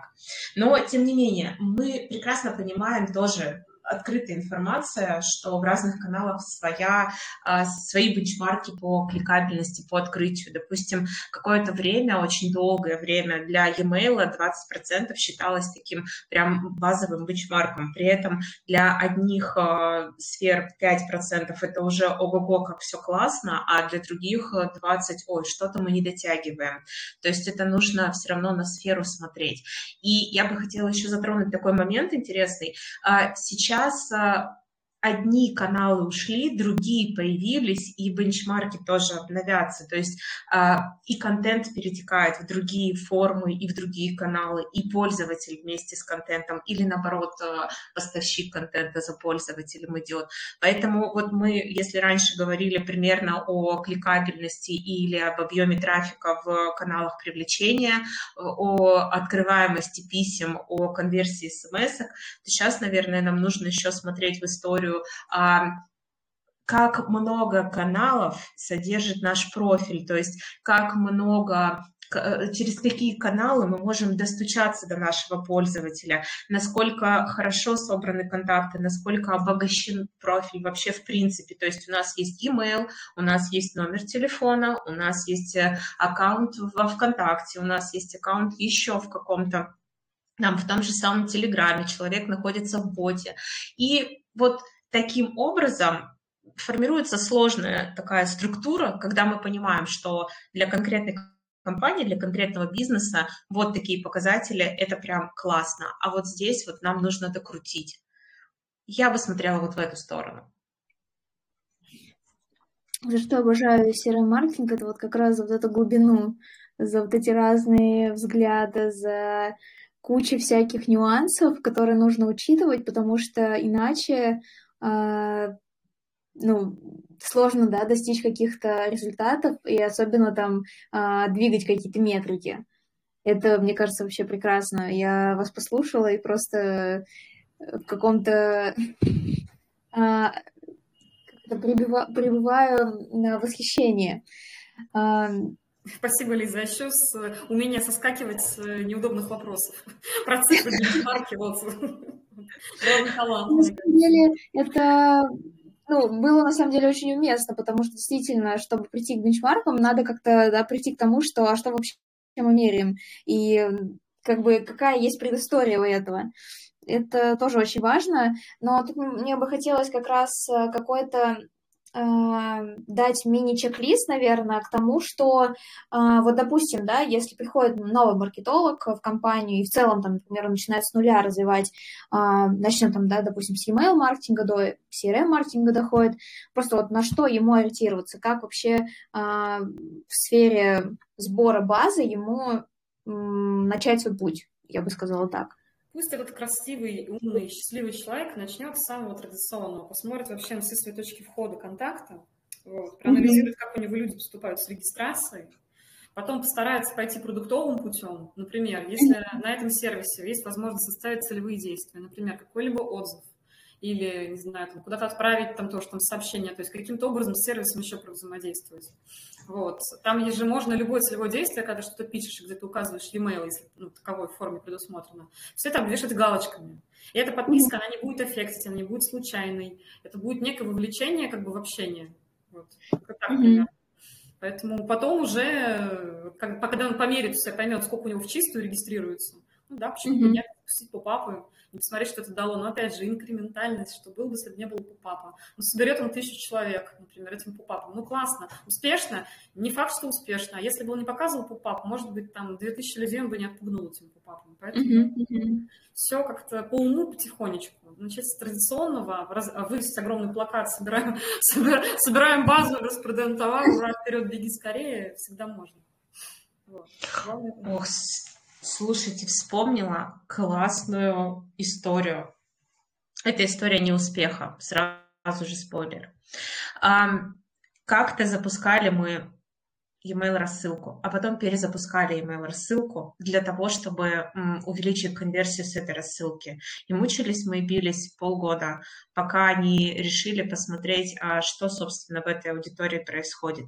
Speaker 2: Но, тем не менее, мы прекрасно понимаем тоже открытая информация, что в разных каналах своя, а, свои бенчмарки по кликабельности, по открытию. Допустим, какое-то время, очень долгое время для e-mail 20% считалось таким прям базовым бенчмарком. При этом для одних а, сфер 5% это уже ого-го, как все классно, а для других 20, ой, что-то мы не дотягиваем. То есть это нужно все равно на сферу смотреть. И я бы хотела еще затронуть такой момент интересный. А, сейчас сейчас одни каналы ушли, другие появились, и бенчмарки тоже обновятся. То есть э, и контент перетекает в другие формы и в другие каналы, и пользователь вместе с контентом, или наоборот, э, поставщик контента за пользователем идет. Поэтому вот мы, если раньше говорили примерно о кликабельности или об объеме трафика в каналах привлечения, о открываемости писем, о конверсии смс, то сейчас, наверное, нам нужно еще смотреть в историю историю, как много каналов содержит наш профиль, то есть как много э, через какие каналы мы можем достучаться до нашего пользователя, насколько хорошо собраны контакты, насколько обогащен профиль вообще в принципе. То есть у нас есть email, у нас есть номер телефона, у нас есть э, аккаунт во ВКонтакте, у нас есть аккаунт еще в каком-то там в том же самом Телеграме, человек находится в боте. И вот таким образом формируется сложная такая структура, когда мы понимаем, что для конкретной компании, для конкретного бизнеса вот такие показатели, это прям классно, а вот здесь вот нам нужно докрутить. Я бы смотрела вот в эту сторону.
Speaker 1: За что обожаю CRM-маркетинг, это вот как раз за вот эту глубину, за вот эти разные взгляды, за кучу всяких нюансов, которые нужно учитывать, потому что иначе ну, сложно, да, достичь каких-то результатов и особенно там э, двигать какие-то метрики. Это, мне кажется, вообще прекрасно. Я вас послушала и просто в каком-то э, пребываю на восхищении.
Speaker 3: Спасибо, Лиза. А еще с умение соскакивать с неудобных вопросов. Про цифры, бенчмарки, вот.
Speaker 1: На самом деле, это ну, было на самом деле очень уместно, потому что действительно, чтобы прийти к бенчмаркам, надо как-то да, прийти к тому, что а что вообще мы меряем, и как бы какая есть предыстория у этого. Это тоже очень важно, но тут мне бы хотелось как раз э, какой-то э, дать мини-чек-лист, наверное, к тому, что э, вот, допустим, да, если приходит новый маркетолог в компанию и в целом, там, например, начинает с нуля развивать, э, начнем там, да, допустим, с email-маркетинга до CRM-маркетинга доходит, просто вот на что ему ориентироваться, как вообще в сфере сбора базы ему начать свой путь, я бы сказала так.
Speaker 3: Пусть этот красивый, умный, счастливый человек начнет с самого традиционного, посмотрит вообще на все свои точки входа контакта, вот, проанализирует, как у него люди поступают с регистрацией, потом постарается пойти продуктовым путем. Например, если на этом сервисе есть возможность составить целевые действия, например, какой-либо отзыв, или, не знаю, там, куда-то отправить там тоже там сообщение, то есть каким-то образом с сервисом еще взаимодействовать. Вот. Там есть же можно любое целевое действие, когда что-то пишешь, где ты указываешь e-mail, если ну, таковой форме предусмотрено, все это обвешать галочками. И эта подписка, она не будет эффектить, она не будет случайной. Это будет некое вовлечение как бы в общение. Вот. Как так, mm-hmm. Поэтому потом уже, как, когда он померит все, поймет, сколько у него в чистую регистрируется, ну да, почему бы mm-hmm. нет, пустить по папы, не посмотреть, что это дало. Но опять же, инкрементальность, что был бы, если бы не было попапа. Ну, соберет он тысячу человек, например, этим попапом. Ну, классно, успешно. Не факт, что успешно. А если бы он не показывал попап, может быть, там, две тысячи людей он бы не отпугнул этим попапом. Поэтому mm-hmm. все как-то по уму потихонечку. Начать с традиционного, вывесить огромный плакат, собираем, собираем базу, распродаем товар, ура, вперед, беги скорее, всегда можно.
Speaker 2: Вот. Ох, Слушайте, вспомнила классную историю. Это история неуспеха, сразу же спойлер. Как-то запускали мы email рассылку, а потом перезапускали email рассылку для того, чтобы увеличить конверсию с этой рассылки. И мучились мы, бились полгода, пока они решили посмотреть, а что, собственно, в этой аудитории происходит.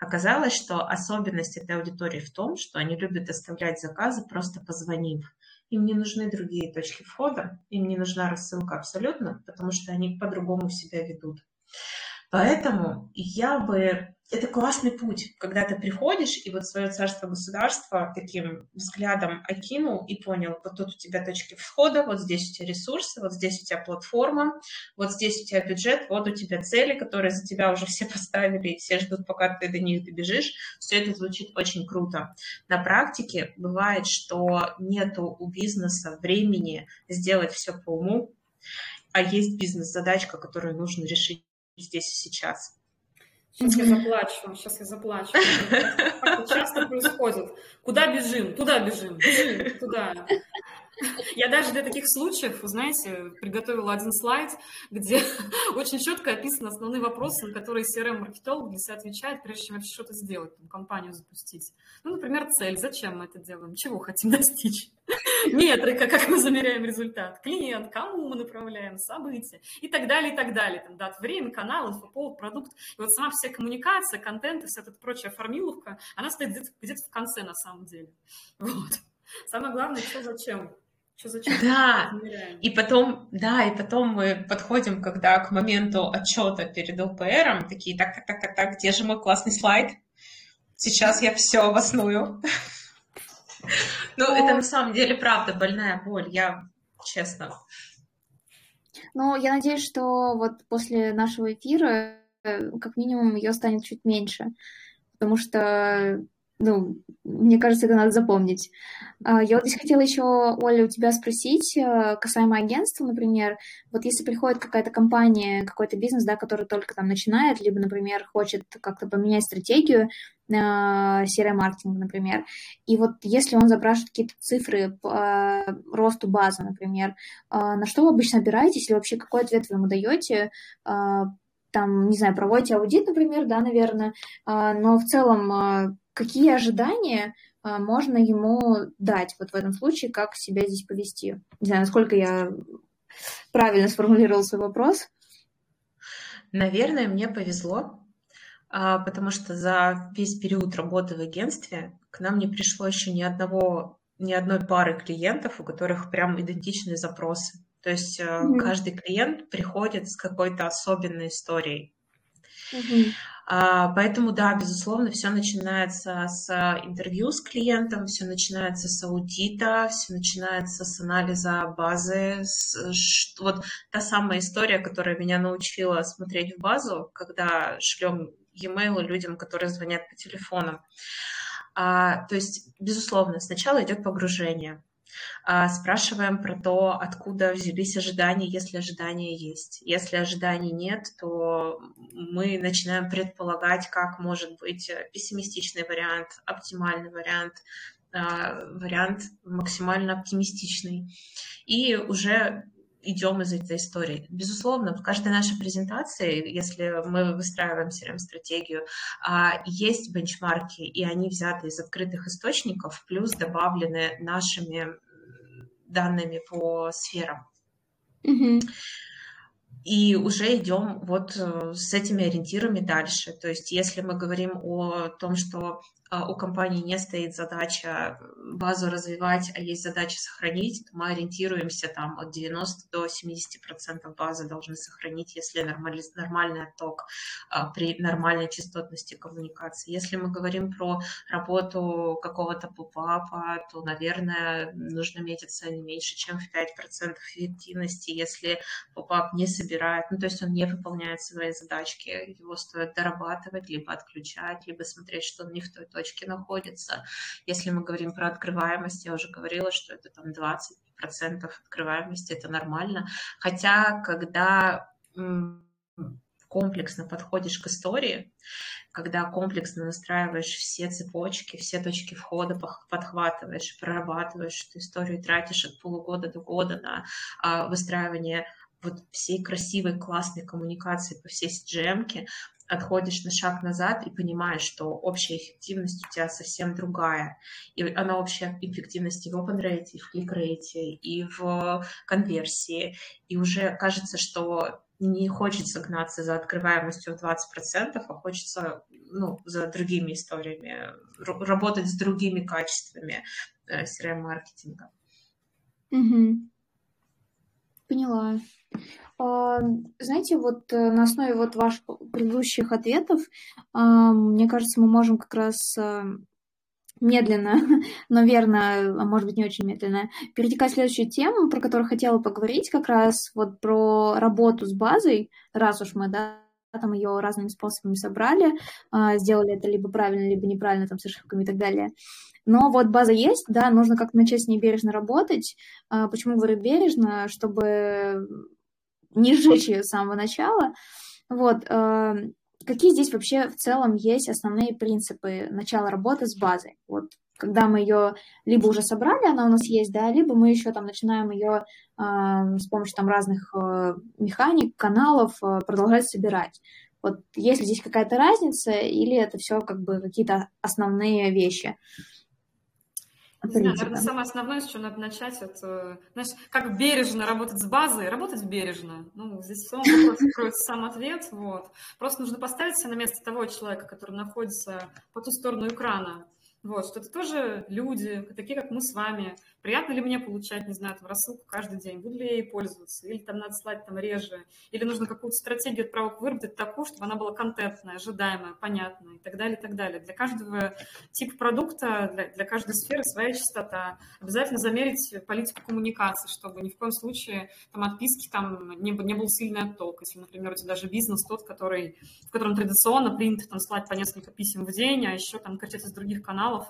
Speaker 2: Оказалось, что особенность этой аудитории в том, что они любят оставлять заказы, просто позвонив. Им не нужны другие точки входа, им не нужна рассылка абсолютно, потому что они по-другому себя ведут. Поэтому я бы это классный путь, когда ты приходишь и вот свое царство-государство таким взглядом окинул и понял, вот тут у тебя точки входа, вот здесь у тебя ресурсы, вот здесь у тебя платформа, вот здесь у тебя бюджет, вот у тебя цели, которые за тебя уже все поставили, и все ждут, пока ты до них добежишь. Все это звучит очень круто. На практике бывает, что нету у бизнеса времени сделать все по уму, а есть бизнес-задачка, которую нужно решить здесь и сейчас.
Speaker 3: Сейчас я заплачу, сейчас я заплачу. Так часто происходит. Куда бежим? Туда бежим. Бежим, туда. Я даже для таких случаев, знаете, приготовила один слайд, где очень четко описаны основные вопросы, на которые CRM-маркетолог для себя отвечает, прежде чем вообще что-то сделать, там, компанию запустить. Ну, например, цель. Зачем мы это делаем? Чего хотим достичь? Метрика, как мы замеряем результат. Клиент, кому мы направляем, события и так далее, и так далее. Там, дат, время, канал, инфоповод, продукт. И вот сама вся коммуникация, контент и вся эта прочая формиловка, она стоит где-то где в конце на самом деле. Вот. Самое главное, что зачем. Что зачем?
Speaker 2: Да, и потом, да, и потом мы подходим, когда к моменту отчета перед ЛПРом, такие, так, так, так, так, так, где же мой классный слайд? Сейчас я все обосную. Ну, это на самом деле правда больная боль, я честно.
Speaker 1: Ну, я надеюсь, что вот после нашего эфира э, как минимум ее станет чуть меньше, потому что ну, мне кажется, это надо запомнить. А, я вот здесь хотела еще, Оля, у тебя спросить, э, касаемо агентства, например, вот если приходит какая-то компания, какой-то бизнес, да, который только там начинает, либо, например, хочет как-то поменять стратегию CRM-маркетинга, например, и вот если он запрашивает какие-то цифры по э, росту базы, например, э, на что вы обычно опираетесь, или вообще какой ответ вы ему даете, там, не знаю, проводите аудит, например, да, наверное, но в целом какие ожидания а, можно ему дать вот в этом случае, как себя здесь повести? Не знаю, насколько я правильно сформулировал свой вопрос.
Speaker 2: Наверное, мне повезло, а, потому что за весь период работы в агентстве к нам не пришло еще ни одного, ни одной пары клиентов, у которых прям идентичные запросы. То есть mm-hmm. каждый клиент приходит с какой-то особенной историей. А, поэтому, да, безусловно, все начинается с интервью с клиентом, все начинается с аудита, все начинается с анализа базы. С, вот та самая история, которая меня научила смотреть в базу, когда шлем e-mail людям, которые звонят по телефонам. А, то есть, безусловно, сначала идет погружение. А, спрашиваем про то, откуда взялись ожидания, если ожидания есть. Если ожиданий нет, то мы начинаем предполагать, как может быть пессимистичный вариант, оптимальный вариант, а, вариант максимально оптимистичный. И уже идем из этой истории. Безусловно, в каждой нашей презентации, если мы выстраиваем CRM-стратегию, а, есть бенчмарки, и они взяты из открытых источников, плюс добавлены нашими данными по сферам. Mm-hmm. И уже идем вот э, с этими ориентирами дальше. То есть если мы говорим о том, что у компании не стоит задача базу развивать, а есть задача сохранить, то мы ориентируемся там от 90 до 70 процентов базы должны сохранить, если нормаль, нормальный отток а, при нормальной частотности коммуникации. Если мы говорим про работу какого-то попапа, то, наверное, нужно метиться не меньше, чем в 5 процентов эффективности, если попап не собирает, ну то есть он не выполняет свои задачки, его стоит дорабатывать, либо отключать, либо смотреть, что он не в той точке точке находится. Если мы говорим про открываемость, я уже говорила, что это там 20% открываемости, это нормально. Хотя, когда комплексно подходишь к истории, когда комплексно настраиваешь все цепочки, все точки входа, подхватываешь, прорабатываешь эту историю, тратишь от полугода до года на а, выстраивание вот всей красивой, классной коммуникации по всей CGM, отходишь на шаг назад и понимаешь, что общая эффективность у тебя совсем другая. И она общая эффективность и в open rate, и в click rate, и в конверсии. И уже кажется, что не хочется гнаться за открываемостью в 20%, а хочется ну, за другими историями, работать с другими качествами э, CRM-маркетинга.
Speaker 1: Угу. Поняла. А, знаете, вот э, на основе вот ваших предыдущих ответов, а, мне кажется, мы можем как раз э, медленно, но верно, а может быть не очень медленно, перейти к следующей теме, про которую хотела поговорить, как раз вот про работу с базой, раз уж мы, да, там ее разными способами собрали, сделали это либо правильно, либо неправильно, там, с ошибками и так далее. Но вот база есть, да, нужно как-то начать с ней бережно работать. Почему говорю бережно? Чтобы не сжечь ее с самого начала. Вот, э, какие здесь вообще в целом есть основные принципы начала работы с базой? Вот, когда мы ее либо уже собрали, она у нас есть, да, либо мы еще там начинаем ее э, с помощью там разных э, механик, каналов э, продолжать собирать. Вот есть ли здесь какая-то разница, или это все как бы какие-то основные вещи?
Speaker 3: Наверное, самое основное, с чего надо начать, это, знаешь, как бережно работать с базой, работать бережно. Ну, здесь в целом кроется сам ответ, вот. Просто нужно поставить себя на место того человека, который находится по ту сторону экрана. Вот, что это тоже люди, такие, как мы с вами. Приятно ли мне получать, не знаю, там, рассылку каждый день? Буду ли я ей пользоваться? Или там надо слать там реже? Или нужно какую-то стратегию отправок выработать такую, чтобы она была контентная, ожидаемая, понятная и так далее, и так далее. Для каждого типа продукта, для, для каждой сферы своя частота. Обязательно замерить политику коммуникации, чтобы ни в коем случае там отписки там не, не был сильный отток. Если, например, у тебя даже бизнес тот, который, в котором традиционно принято там слать по несколько писем в день, а еще там кричать из других каналов,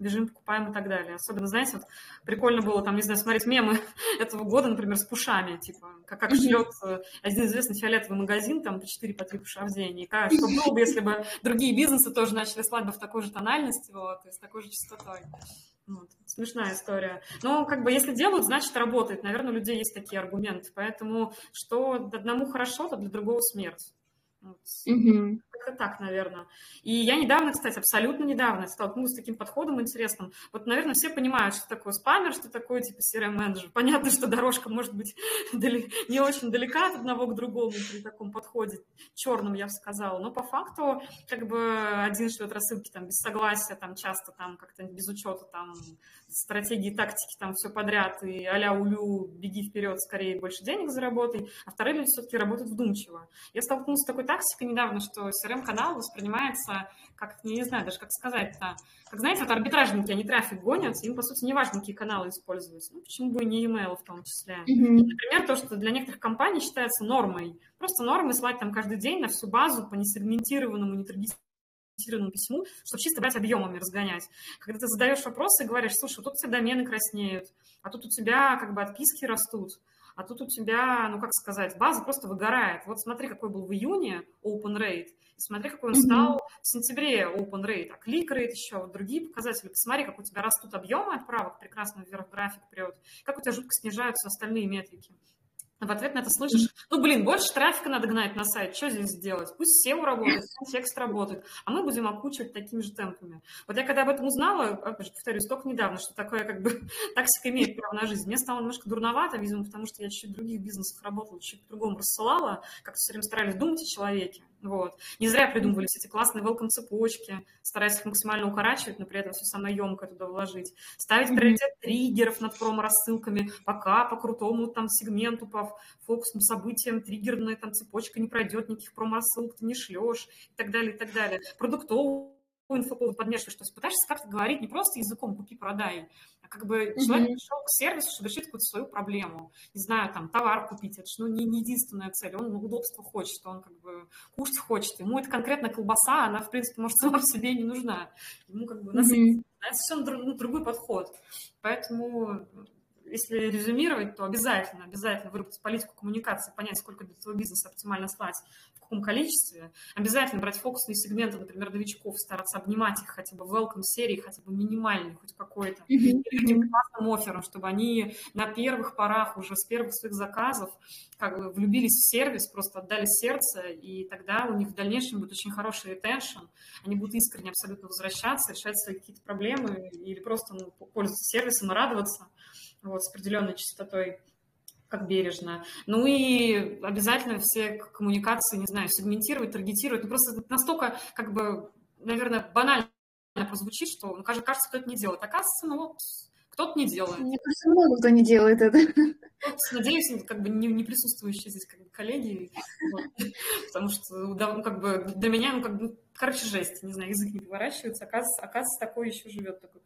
Speaker 3: бежим, покупаем и так далее. Особенно, знаете, вот прикольно было там, не знаю, смотреть мемы этого года, например, с пушами, типа, как, как шлет э, один известный фиолетовый магазин, там, по 4 по 3 пуша в день. И как, что было бы, если бы другие бизнесы тоже начали слать бы в такой же тональности, вот, и с такой же частотой. Вот. Смешная история. Но как бы если делают, значит работает. Наверное, у людей есть такие аргументы. Поэтому что одному хорошо, то для другого смерть. Вот. Mm-hmm. Как-то так, наверное. И я недавно, кстати, абсолютно недавно столкнулась с таким подходом интересным. Вот, наверное, все понимают, что такое спамер, что такое типа CRM-менеджер. Понятно, что дорожка может быть не очень далека от одного к другому при таком подходе, черном, я бы сказала. Но по факту, как бы один шлет рассылки там без согласия, там часто там как-то без учета там стратегии, тактики, там все подряд, и а-ля улю, беги вперед, скорее больше денег заработай, а вторые люди все-таки работают вдумчиво. Я столкнулась с такой тактикой недавно, что CRM-канал воспринимается как, я не знаю даже, как сказать-то, как, знаете, вот арбитражники, они трафик гонят, им, по сути, не важно, какие каналы использовать. Ну, почему бы и не email в том числе. Mm-hmm. И, например, то, что для некоторых компаний считается нормой. Просто нормой слать там каждый день на всю базу по несегментированному, не таргетированному письму, чтобы чисто брать объемами разгонять. Когда ты задаешь вопросы и говоришь, слушай, тут у тебя домены краснеют, а тут у тебя как бы отписки растут, а тут у тебя, ну как сказать, база просто выгорает. Вот смотри, какой был в июне open rate, и смотри, какой он стал mm-hmm. в сентябре open rate, а клик rate еще, вот другие показатели. Посмотри, как у тебя растут объемы отправок, прекрасно вверх график прет, как у тебя жутко снижаются остальные метрики. В ответ на это слышишь, ну, блин, больше трафика надо гнать на сайт, что здесь сделать? Пусть SEO работает, текст работает, а мы будем окучивать такими же темпами. Вот я когда об этом узнала, опять же, повторюсь, только недавно, что такое как бы токсика имеет право на жизнь, мне стало немножко дурновато, видимо, потому что я чуть-чуть в других бизнесах работала, чуть по-другому рассылала, как-то все время старались думать о человеке. Вот. Не зря придумывали все эти классные welcome цепочки, стараясь их максимально укорачивать, но при этом все самое емкое туда вложить. Ставить приоритет триггеров над промо-рассылками, пока по крутому там сегменту, по фокусным событиям триггерная там цепочка не пройдет, никаких промо-рассылок ты не шлешь и так далее, и так далее. Продуктовую инфоповод подмешиваешь, то есть пытаешься как-то говорить не просто языком купи-продай, а как бы mm-hmm. человек пришел к сервису, чтобы решить какую-то свою проблему. Не знаю, там, товар купить, это же ну, не, не единственная цель, он удобство хочет, он как бы кушать хочет. Ему это конкретно колбаса, она, в принципе, может, сама по себе не нужна. Ему как бы mm-hmm. это совсем ну, другой подход. Поэтому если резюмировать, то обязательно, обязательно выработать политику коммуникации, понять, сколько для твоего бизнеса оптимально слать, каком количестве. Обязательно брать фокусные сегменты, например, новичков, стараться обнимать их хотя бы в welcome серии, хотя бы минимальный, хоть какой-то, mm-hmm. или классным оффером, чтобы они на первых порах, уже с первых своих заказов, как бы влюбились в сервис, просто отдали сердце, и тогда у них в дальнейшем будет очень хороший ретеншн, они будут искренне абсолютно возвращаться, решать свои какие-то проблемы или просто ну, пользоваться сервисом и радоваться вот, с определенной частотой как бережно. Ну и обязательно все коммуникации, не знаю, сегментировать, таргетировать. Ну просто настолько, как бы, наверное, банально прозвучит, что ну, кажется, кто-то не делает. Оказывается, ну вот кто-то не делает.
Speaker 1: Мне кажется, много кто не делает это.
Speaker 3: Вот, надеюсь, как бы не, не присутствующие здесь как бы, коллеги, вот, потому что да, ну, как бы для меня, ну, как бы, короче, жесть, не знаю, язык не поворачивается, оказывается, оказывается такой еще живет такой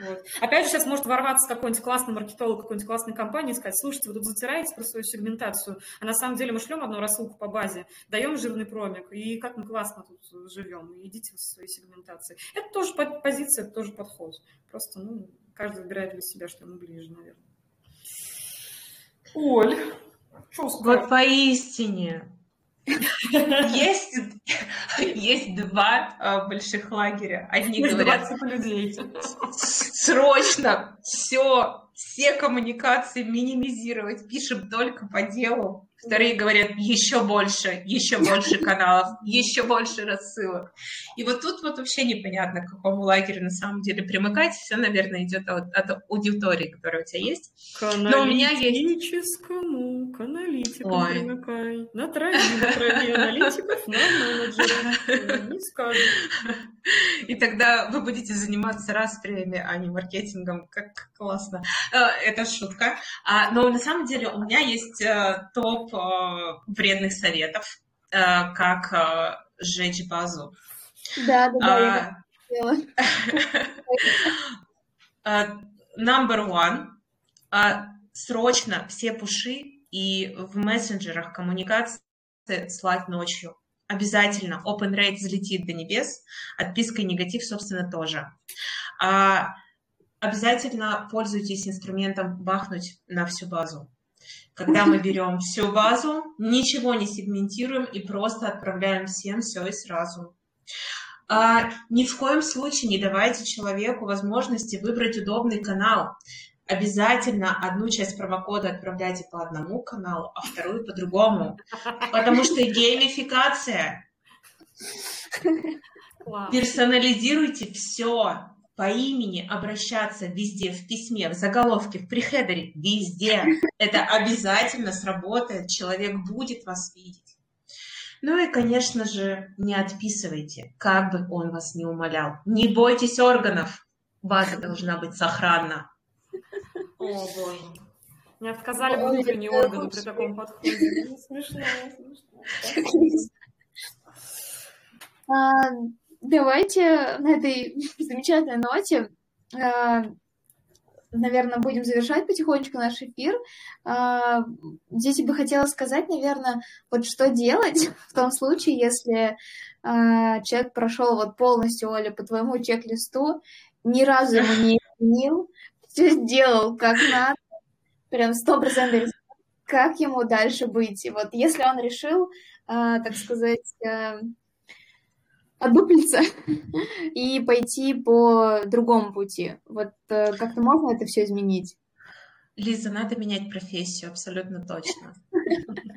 Speaker 3: вот. Опять же, сейчас может ворваться какой-нибудь классный маркетолог какой-нибудь классной компании и сказать, слушайте, вы тут затираете про свою сегментацию, а на самом деле мы шлем одну рассылку по базе, даем жирный промик, и как мы классно тут живем, и идите со своей сегментацией. Это тоже позиция, это тоже подход. Просто, ну, каждый выбирает для себя, что ему ближе, наверное. Оль,
Speaker 2: что сказать? Вот поистине, есть, есть два а, больших лагеря. Одни говорят, людей. срочно все, все коммуникации минимизировать, пишем только по делу. Которые говорят еще больше, еще больше каналов, еще больше рассылок. И вот тут вот вообще непонятно, к какому лагерю на самом деле примыкать. Все, наверное, идет от, от аудитории, которая у тебя есть.
Speaker 3: К Но у меня есть... к аналитикам Ой. примыкай. На траве, на траве аналитиков, на менеджера. Не скажу.
Speaker 2: И тогда вы будете заниматься расприями, а не маркетингом. Как классно. Э, это шутка. А, но на самом деле у меня есть э, топ вредных советов, как сжечь базу.
Speaker 1: Да, да, да.
Speaker 2: А, number one. Срочно все пуши и в мессенджерах коммуникации слать ночью. Обязательно. Open rate взлетит до небес. Отписка и негатив, собственно, тоже. А, обязательно пользуйтесь инструментом бахнуть на всю базу. Когда мы берем всю базу, ничего не сегментируем и просто отправляем всем все и сразу. А, ни в коем случае не давайте человеку возможности выбрать удобный канал. Обязательно одну часть промокода отправляйте по одному каналу, а вторую по другому. Потому что геймификация. Персонализируйте все по имени обращаться везде, в письме, в заголовке, в прихедере, везде. Это обязательно сработает, человек будет вас видеть. Ну и, конечно же, не отписывайте, как бы он вас не умолял. Не бойтесь органов, база должна быть сохранна.
Speaker 3: О, боже. Не отказали бы внутренние органы при таком подходе. Смешно, смешно.
Speaker 1: Давайте на этой замечательной ноте, а, наверное, будем завершать потихонечку наш эфир. А, здесь я бы хотела сказать, наверное, вот что делать в том случае, если человек прошел вот полностью, Оля, по твоему чек-листу, ни разу ему не изменил, все сделал как надо, прям сто процентов как ему дальше быть. И вот если он решил, так сказать, одуплиться и пойти по другому пути. Вот э, как-то можно это все изменить?
Speaker 2: Лиза, надо менять профессию, абсолютно точно.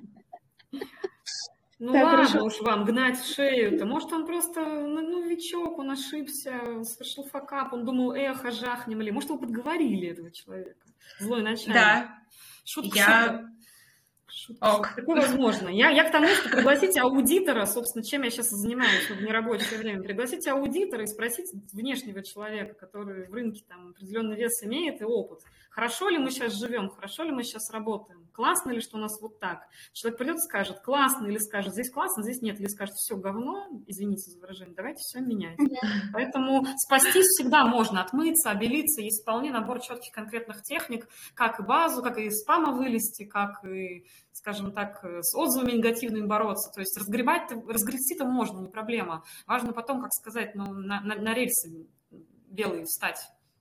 Speaker 3: Ну так, ладно хорошо. уж вам гнать в шею-то. Может, он просто ну, новичок, он ошибся, совершил факап, он думал, эх, а жахнем ли. Может, вы подговорили этого человека, злой начальник.
Speaker 2: Да.
Speaker 3: Шутка, я... шутка. Ок. Такое возможно. Я, я к тому, что пригласите аудитора, собственно, чем я сейчас занимаюсь в нерабочее время, пригласите аудитора и спросите внешнего человека, который в рынке там определенный вес имеет и опыт. Хорошо ли мы сейчас живем, хорошо ли мы сейчас работаем, классно ли, что у нас вот так. Человек придет и скажет, классно, или скажет, здесь классно, здесь нет, или скажет, все говно, извините за выражение, давайте все менять. Поэтому спастись всегда можно, отмыться, обелиться, есть вполне набор четких конкретных техник, как и базу, как и из спама вылезти, как и скажем так, с отзывами негативными бороться. То есть разгребать, разгрести-то можно, не проблема. Важно потом, как сказать, ну, на, на, на рельсы белые встать,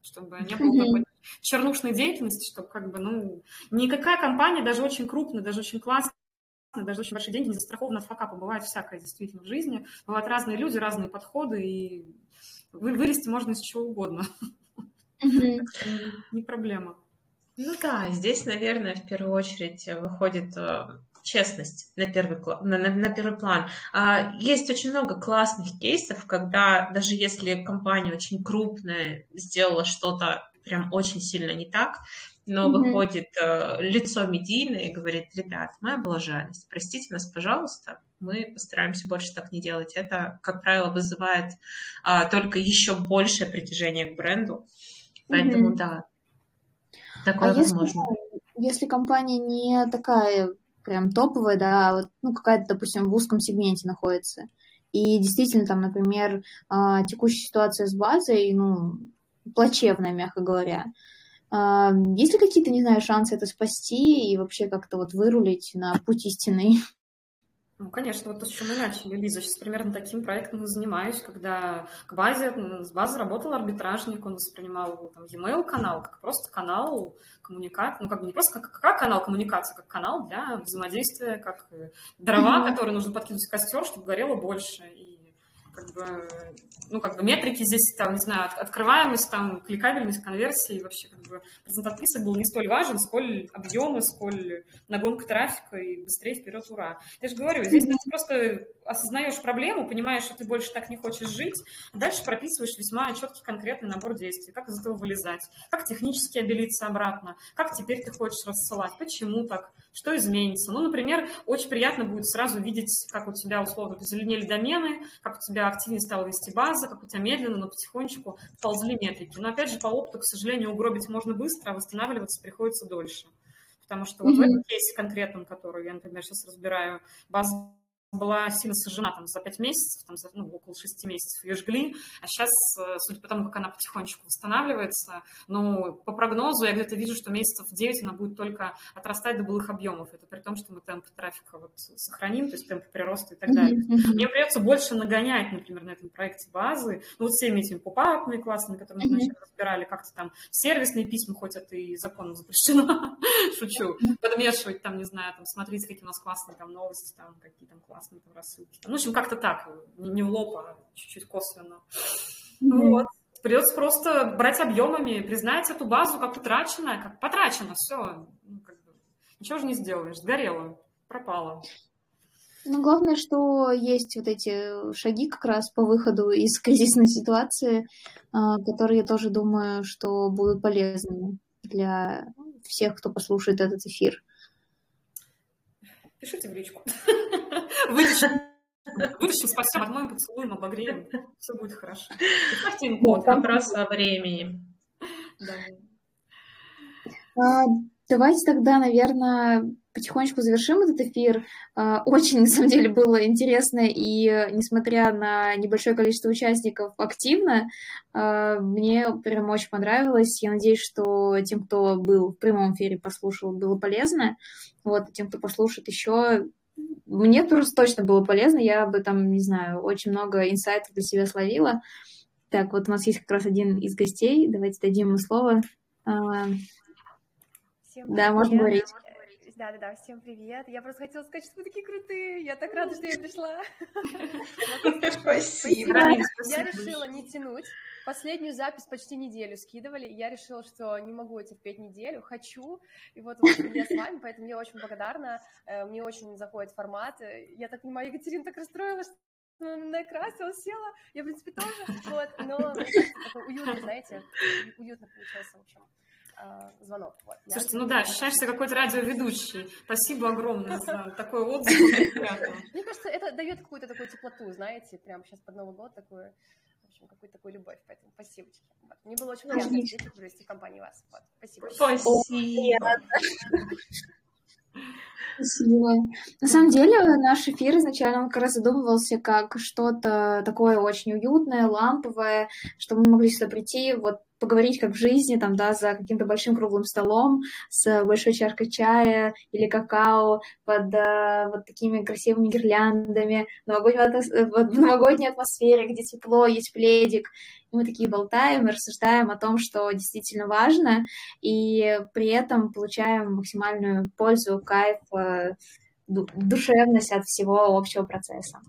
Speaker 3: чтобы не было какой-то чернушной деятельности, чтобы как бы, ну, никакая компания, даже очень крупная, даже очень классная, даже очень большие деньги не застрахованы от факапа. Бывает всякое действительно в жизни. Бывают разные люди, разные подходы, и вылезти можно из чего угодно. Не проблема.
Speaker 2: Ну да, здесь, наверное, в первую очередь выходит э, честность на первый, на, на, первый план. А, есть очень много классных кейсов, когда даже если компания очень крупная сделала что-то прям очень сильно не так, но mm-hmm. выходит э, лицо медийное и говорит, ребят, мы облажались, простите нас, пожалуйста, мы постараемся больше так не делать. Это, как правило, вызывает а, только еще большее притяжение к бренду. Поэтому, mm-hmm. да, такое а возможно.
Speaker 1: Если, если компания не такая прям топовая, да, а вот, ну, какая-то, допустим, в узком сегменте находится, и действительно там, например, а, текущая ситуация с базой, ну, плачевная, мягко говоря. А, есть ли какие-то, не знаю, шансы это спасти и вообще как-то вот вырулить на путь истинный?
Speaker 3: Ну, конечно, вот то, с чем мы начали, Лиза, сейчас примерно таким проектом и занимаюсь, когда к базе, с базы работал арбитражник, он воспринимал там, e-mail канал как просто канал коммуникации, ну, как бы не просто как, как канал коммуникации, как канал для взаимодействия, как дрова, mm-hmm. которые нужно подкинуть в костер, чтобы горело больше. И как бы, ну, как бы метрики здесь, там, не знаю, открываемость, там, кликабельность, конверсии, вообще, как бы, отписок был не столь важен, сколь объемы, сколь нагонка трафика и быстрее вперед, ура. Я же говорю, здесь ты просто осознаешь проблему, понимаешь, что ты больше так не хочешь жить, а дальше прописываешь весьма четкий конкретный набор действий, как из этого вылезать, как технически обелиться обратно, как теперь ты хочешь рассылать, почему так, что изменится. Ну, например, очень приятно будет сразу видеть, как у тебя условно зеленели домены, как у тебя активнее стала вести база, как у тебя медленно, но потихонечку ползли метрики. Но опять же, по опыту, к сожалению, угробить можно быстро, а восстанавливаться приходится дольше. Потому что вот mm-hmm. в этом кейсе конкретном, который я, например, сейчас разбираю, база была сильно сожжена там за 5 месяцев, там, за, ну, около 6 месяцев ее жгли, а сейчас, э, судя по тому, как она потихонечку восстанавливается, ну, по прогнозу я где-то вижу, что месяцев 9 она будет только отрастать до былых объемов. Это при том, что мы темп трафика вот сохраним, то есть темп прироста и так далее. Mm-hmm. Мне придется больше нагонять, например, на этом проекте базы, ну, вот всеми этими попапами классными, которые мы mm-hmm. разбирали, как-то там сервисные письма, хоть это и законом запрещено, шучу, подмешивать там, не знаю, там, смотрите, какие у нас классные там новости, там, какие там классные классные там рассылки. Ну, в общем, как-то так, не, не в лоб, а чуть-чуть косвенно. Mm-hmm. Вот. Придется просто брать объемами, признать эту базу как утраченная, как потрачено, все. Ну, как бы, ничего же не сделаешь, сгорело, пропало.
Speaker 1: Ну, главное, что есть вот эти шаги как раз по выходу из кризисной ситуации, а, которые, я тоже думаю, что будут полезными для всех, кто послушает этот эфир.
Speaker 3: Пишите в личку. Вытащим. Вытащим, спасибо, отмоем, поцелуем, обогреем. Все будет хорошо.
Speaker 2: Ставьте им код. Вопрос о времени.
Speaker 1: Да. А, давайте тогда, наверное, потихонечку завершим этот эфир. А, очень, на самом деле, было интересно, и несмотря на небольшое количество участников, активно. А, мне прям очень понравилось. Я надеюсь, что тем, кто был в прямом эфире, послушал, было полезно. Вот, тем, кто послушает еще, мне тоже точно было полезно. Я бы там, не знаю, очень много инсайтов для себя словила. Так, вот у нас есть как раз один из гостей. Давайте дадим ему слово. А,
Speaker 4: Всем да, можно говорить. Да, да, да, всем привет. Я просто хотела сказать, что вы такие крутые. Я так рада, что я пришла.
Speaker 2: Спасибо.
Speaker 4: Я решила не тянуть. Последнюю запись почти неделю скидывали, я решила, что не могу терпеть неделю, хочу, и вот, я с вами, поэтому я очень благодарна, э, мне очень заходит формат. Я так понимаю, Екатерина так расстроилась, накрасилась, села, я, в принципе, тоже, вот, но уютный, знаете, уютно получился, в общем э, звонок. Вот,
Speaker 3: Слушайте, ну да, ощущаешься какой-то радиоведущий. Спасибо огромное за такой отзыв.
Speaker 4: Мне кажется, это дает какую-то такую теплоту, знаете, прям сейчас под Новый год такую общем, какую-то такую любовь. Поэтому спасибо. Вот. Мне было очень приятно видеть провести в компании вас. Вот. Спасибо.
Speaker 2: Спасибо.
Speaker 1: Спасибо. На самом деле наш эфир изначально он как раз задумывался как что-то такое очень уютное, ламповое, что мы могли сюда прийти, вот поговорить как в жизни, там, да, за каким-то большим круглым столом с большой чашкой чая или какао под э, вот такими красивыми гирляндами, в новогодней, в новогодней атмосфере, где тепло, есть пледик. И мы такие болтаем и рассуждаем о том, что действительно важно, и при этом получаем максимальную пользу, кайф, э, душевность от всего общего процесса.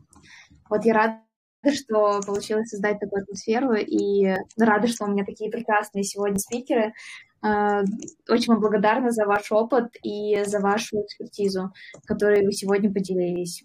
Speaker 1: Вот я рада что получилось создать такую атмосферу, и рада, что у меня такие прекрасные сегодня спикеры. А, очень вам благодарна за ваш опыт и за вашу экспертизу, которой вы сегодня поделились.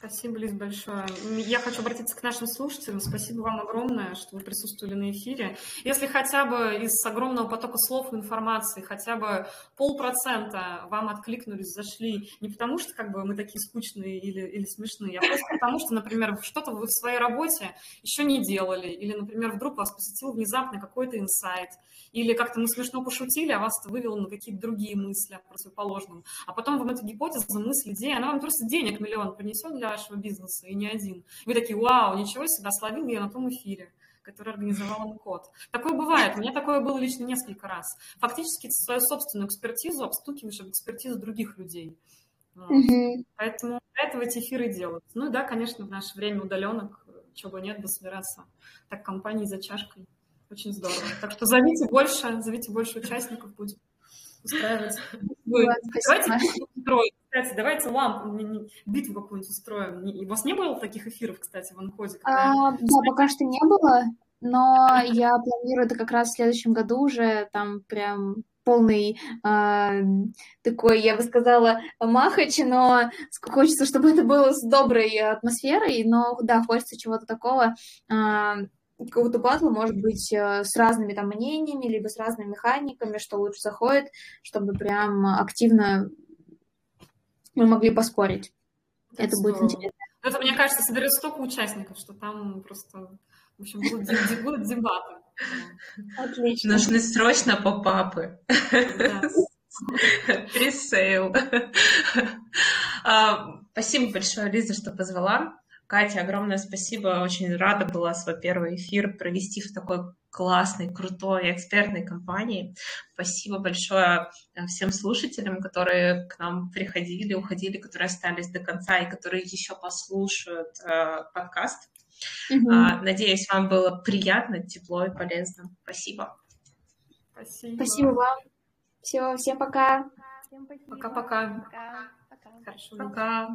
Speaker 3: Спасибо, Лиз, большое. Я хочу обратиться к нашим слушателям. Спасибо вам огромное, что вы присутствовали на эфире. Если хотя бы из огромного потока слов и информации, хотя бы полпроцента вам откликнулись, зашли, не потому что как бы мы такие скучные или, или смешные, а просто потому что, например, что-то вы в своей работе еще не делали, или, например, вдруг вас посетил внезапно какой-то инсайт, или как-то мы смешно пошутили, а вас это вывело на какие-то другие мысли о противоположном. А потом вам эта гипотеза, мысль, идея, она вам просто денег миллион принесет для вашего бизнеса, и не один. Вы такие, вау, ничего себе, словил я на том эфире который организовал МКОД. Такое бывает. У меня такое было лично несколько раз. Фактически свою собственную экспертизу обстукиваешь об экспертизу других людей. Вот. Mm-hmm. Поэтому для этого эти эфиры делают. Ну и да, конечно, в наше время удаленок, чего бы нет, бы собираться так компании за чашкой. Очень здорово. Так что зовите больше, зовите больше участников, будем устраивать. Давайте строить. Кстати, давайте лампу, битву какую-нибудь устроим. У вас не было таких эфиров, кстати, в анходе?
Speaker 1: А, да, пока что не было, но я планирую это как раз в следующем году уже там прям полный э, такой, я бы сказала, махач, но хочется, чтобы это было с доброй атмосферой, но да, хочется чего-то такого, э, какого-то батла, может быть, э, с разными там мнениями, либо с разными механиками, что лучше заходит, чтобы прям активно мы могли поспорить. Это, это будет интересно.
Speaker 3: Это, мне кажется, соберет столько участников, что там просто, в общем, будут, будут дебаты.
Speaker 2: Отлично. Нужны срочно pop-up ы. Presale. А, спасибо большое, Лиза, что позвала. Катя, огромное спасибо. Очень рада была свой первый эфир провести в такой классной, крутой экспертной компании. Спасибо большое э, всем слушателям, которые к нам приходили, уходили, которые остались до конца и которые еще послушают э, подкаст. Угу. А, надеюсь, вам было приятно, тепло и полезно. Спасибо.
Speaker 1: Спасибо. Спасибо вам. Все, всем пока.
Speaker 3: Пока-пока.
Speaker 4: Пока. Пока.
Speaker 3: Хорошо. Пока.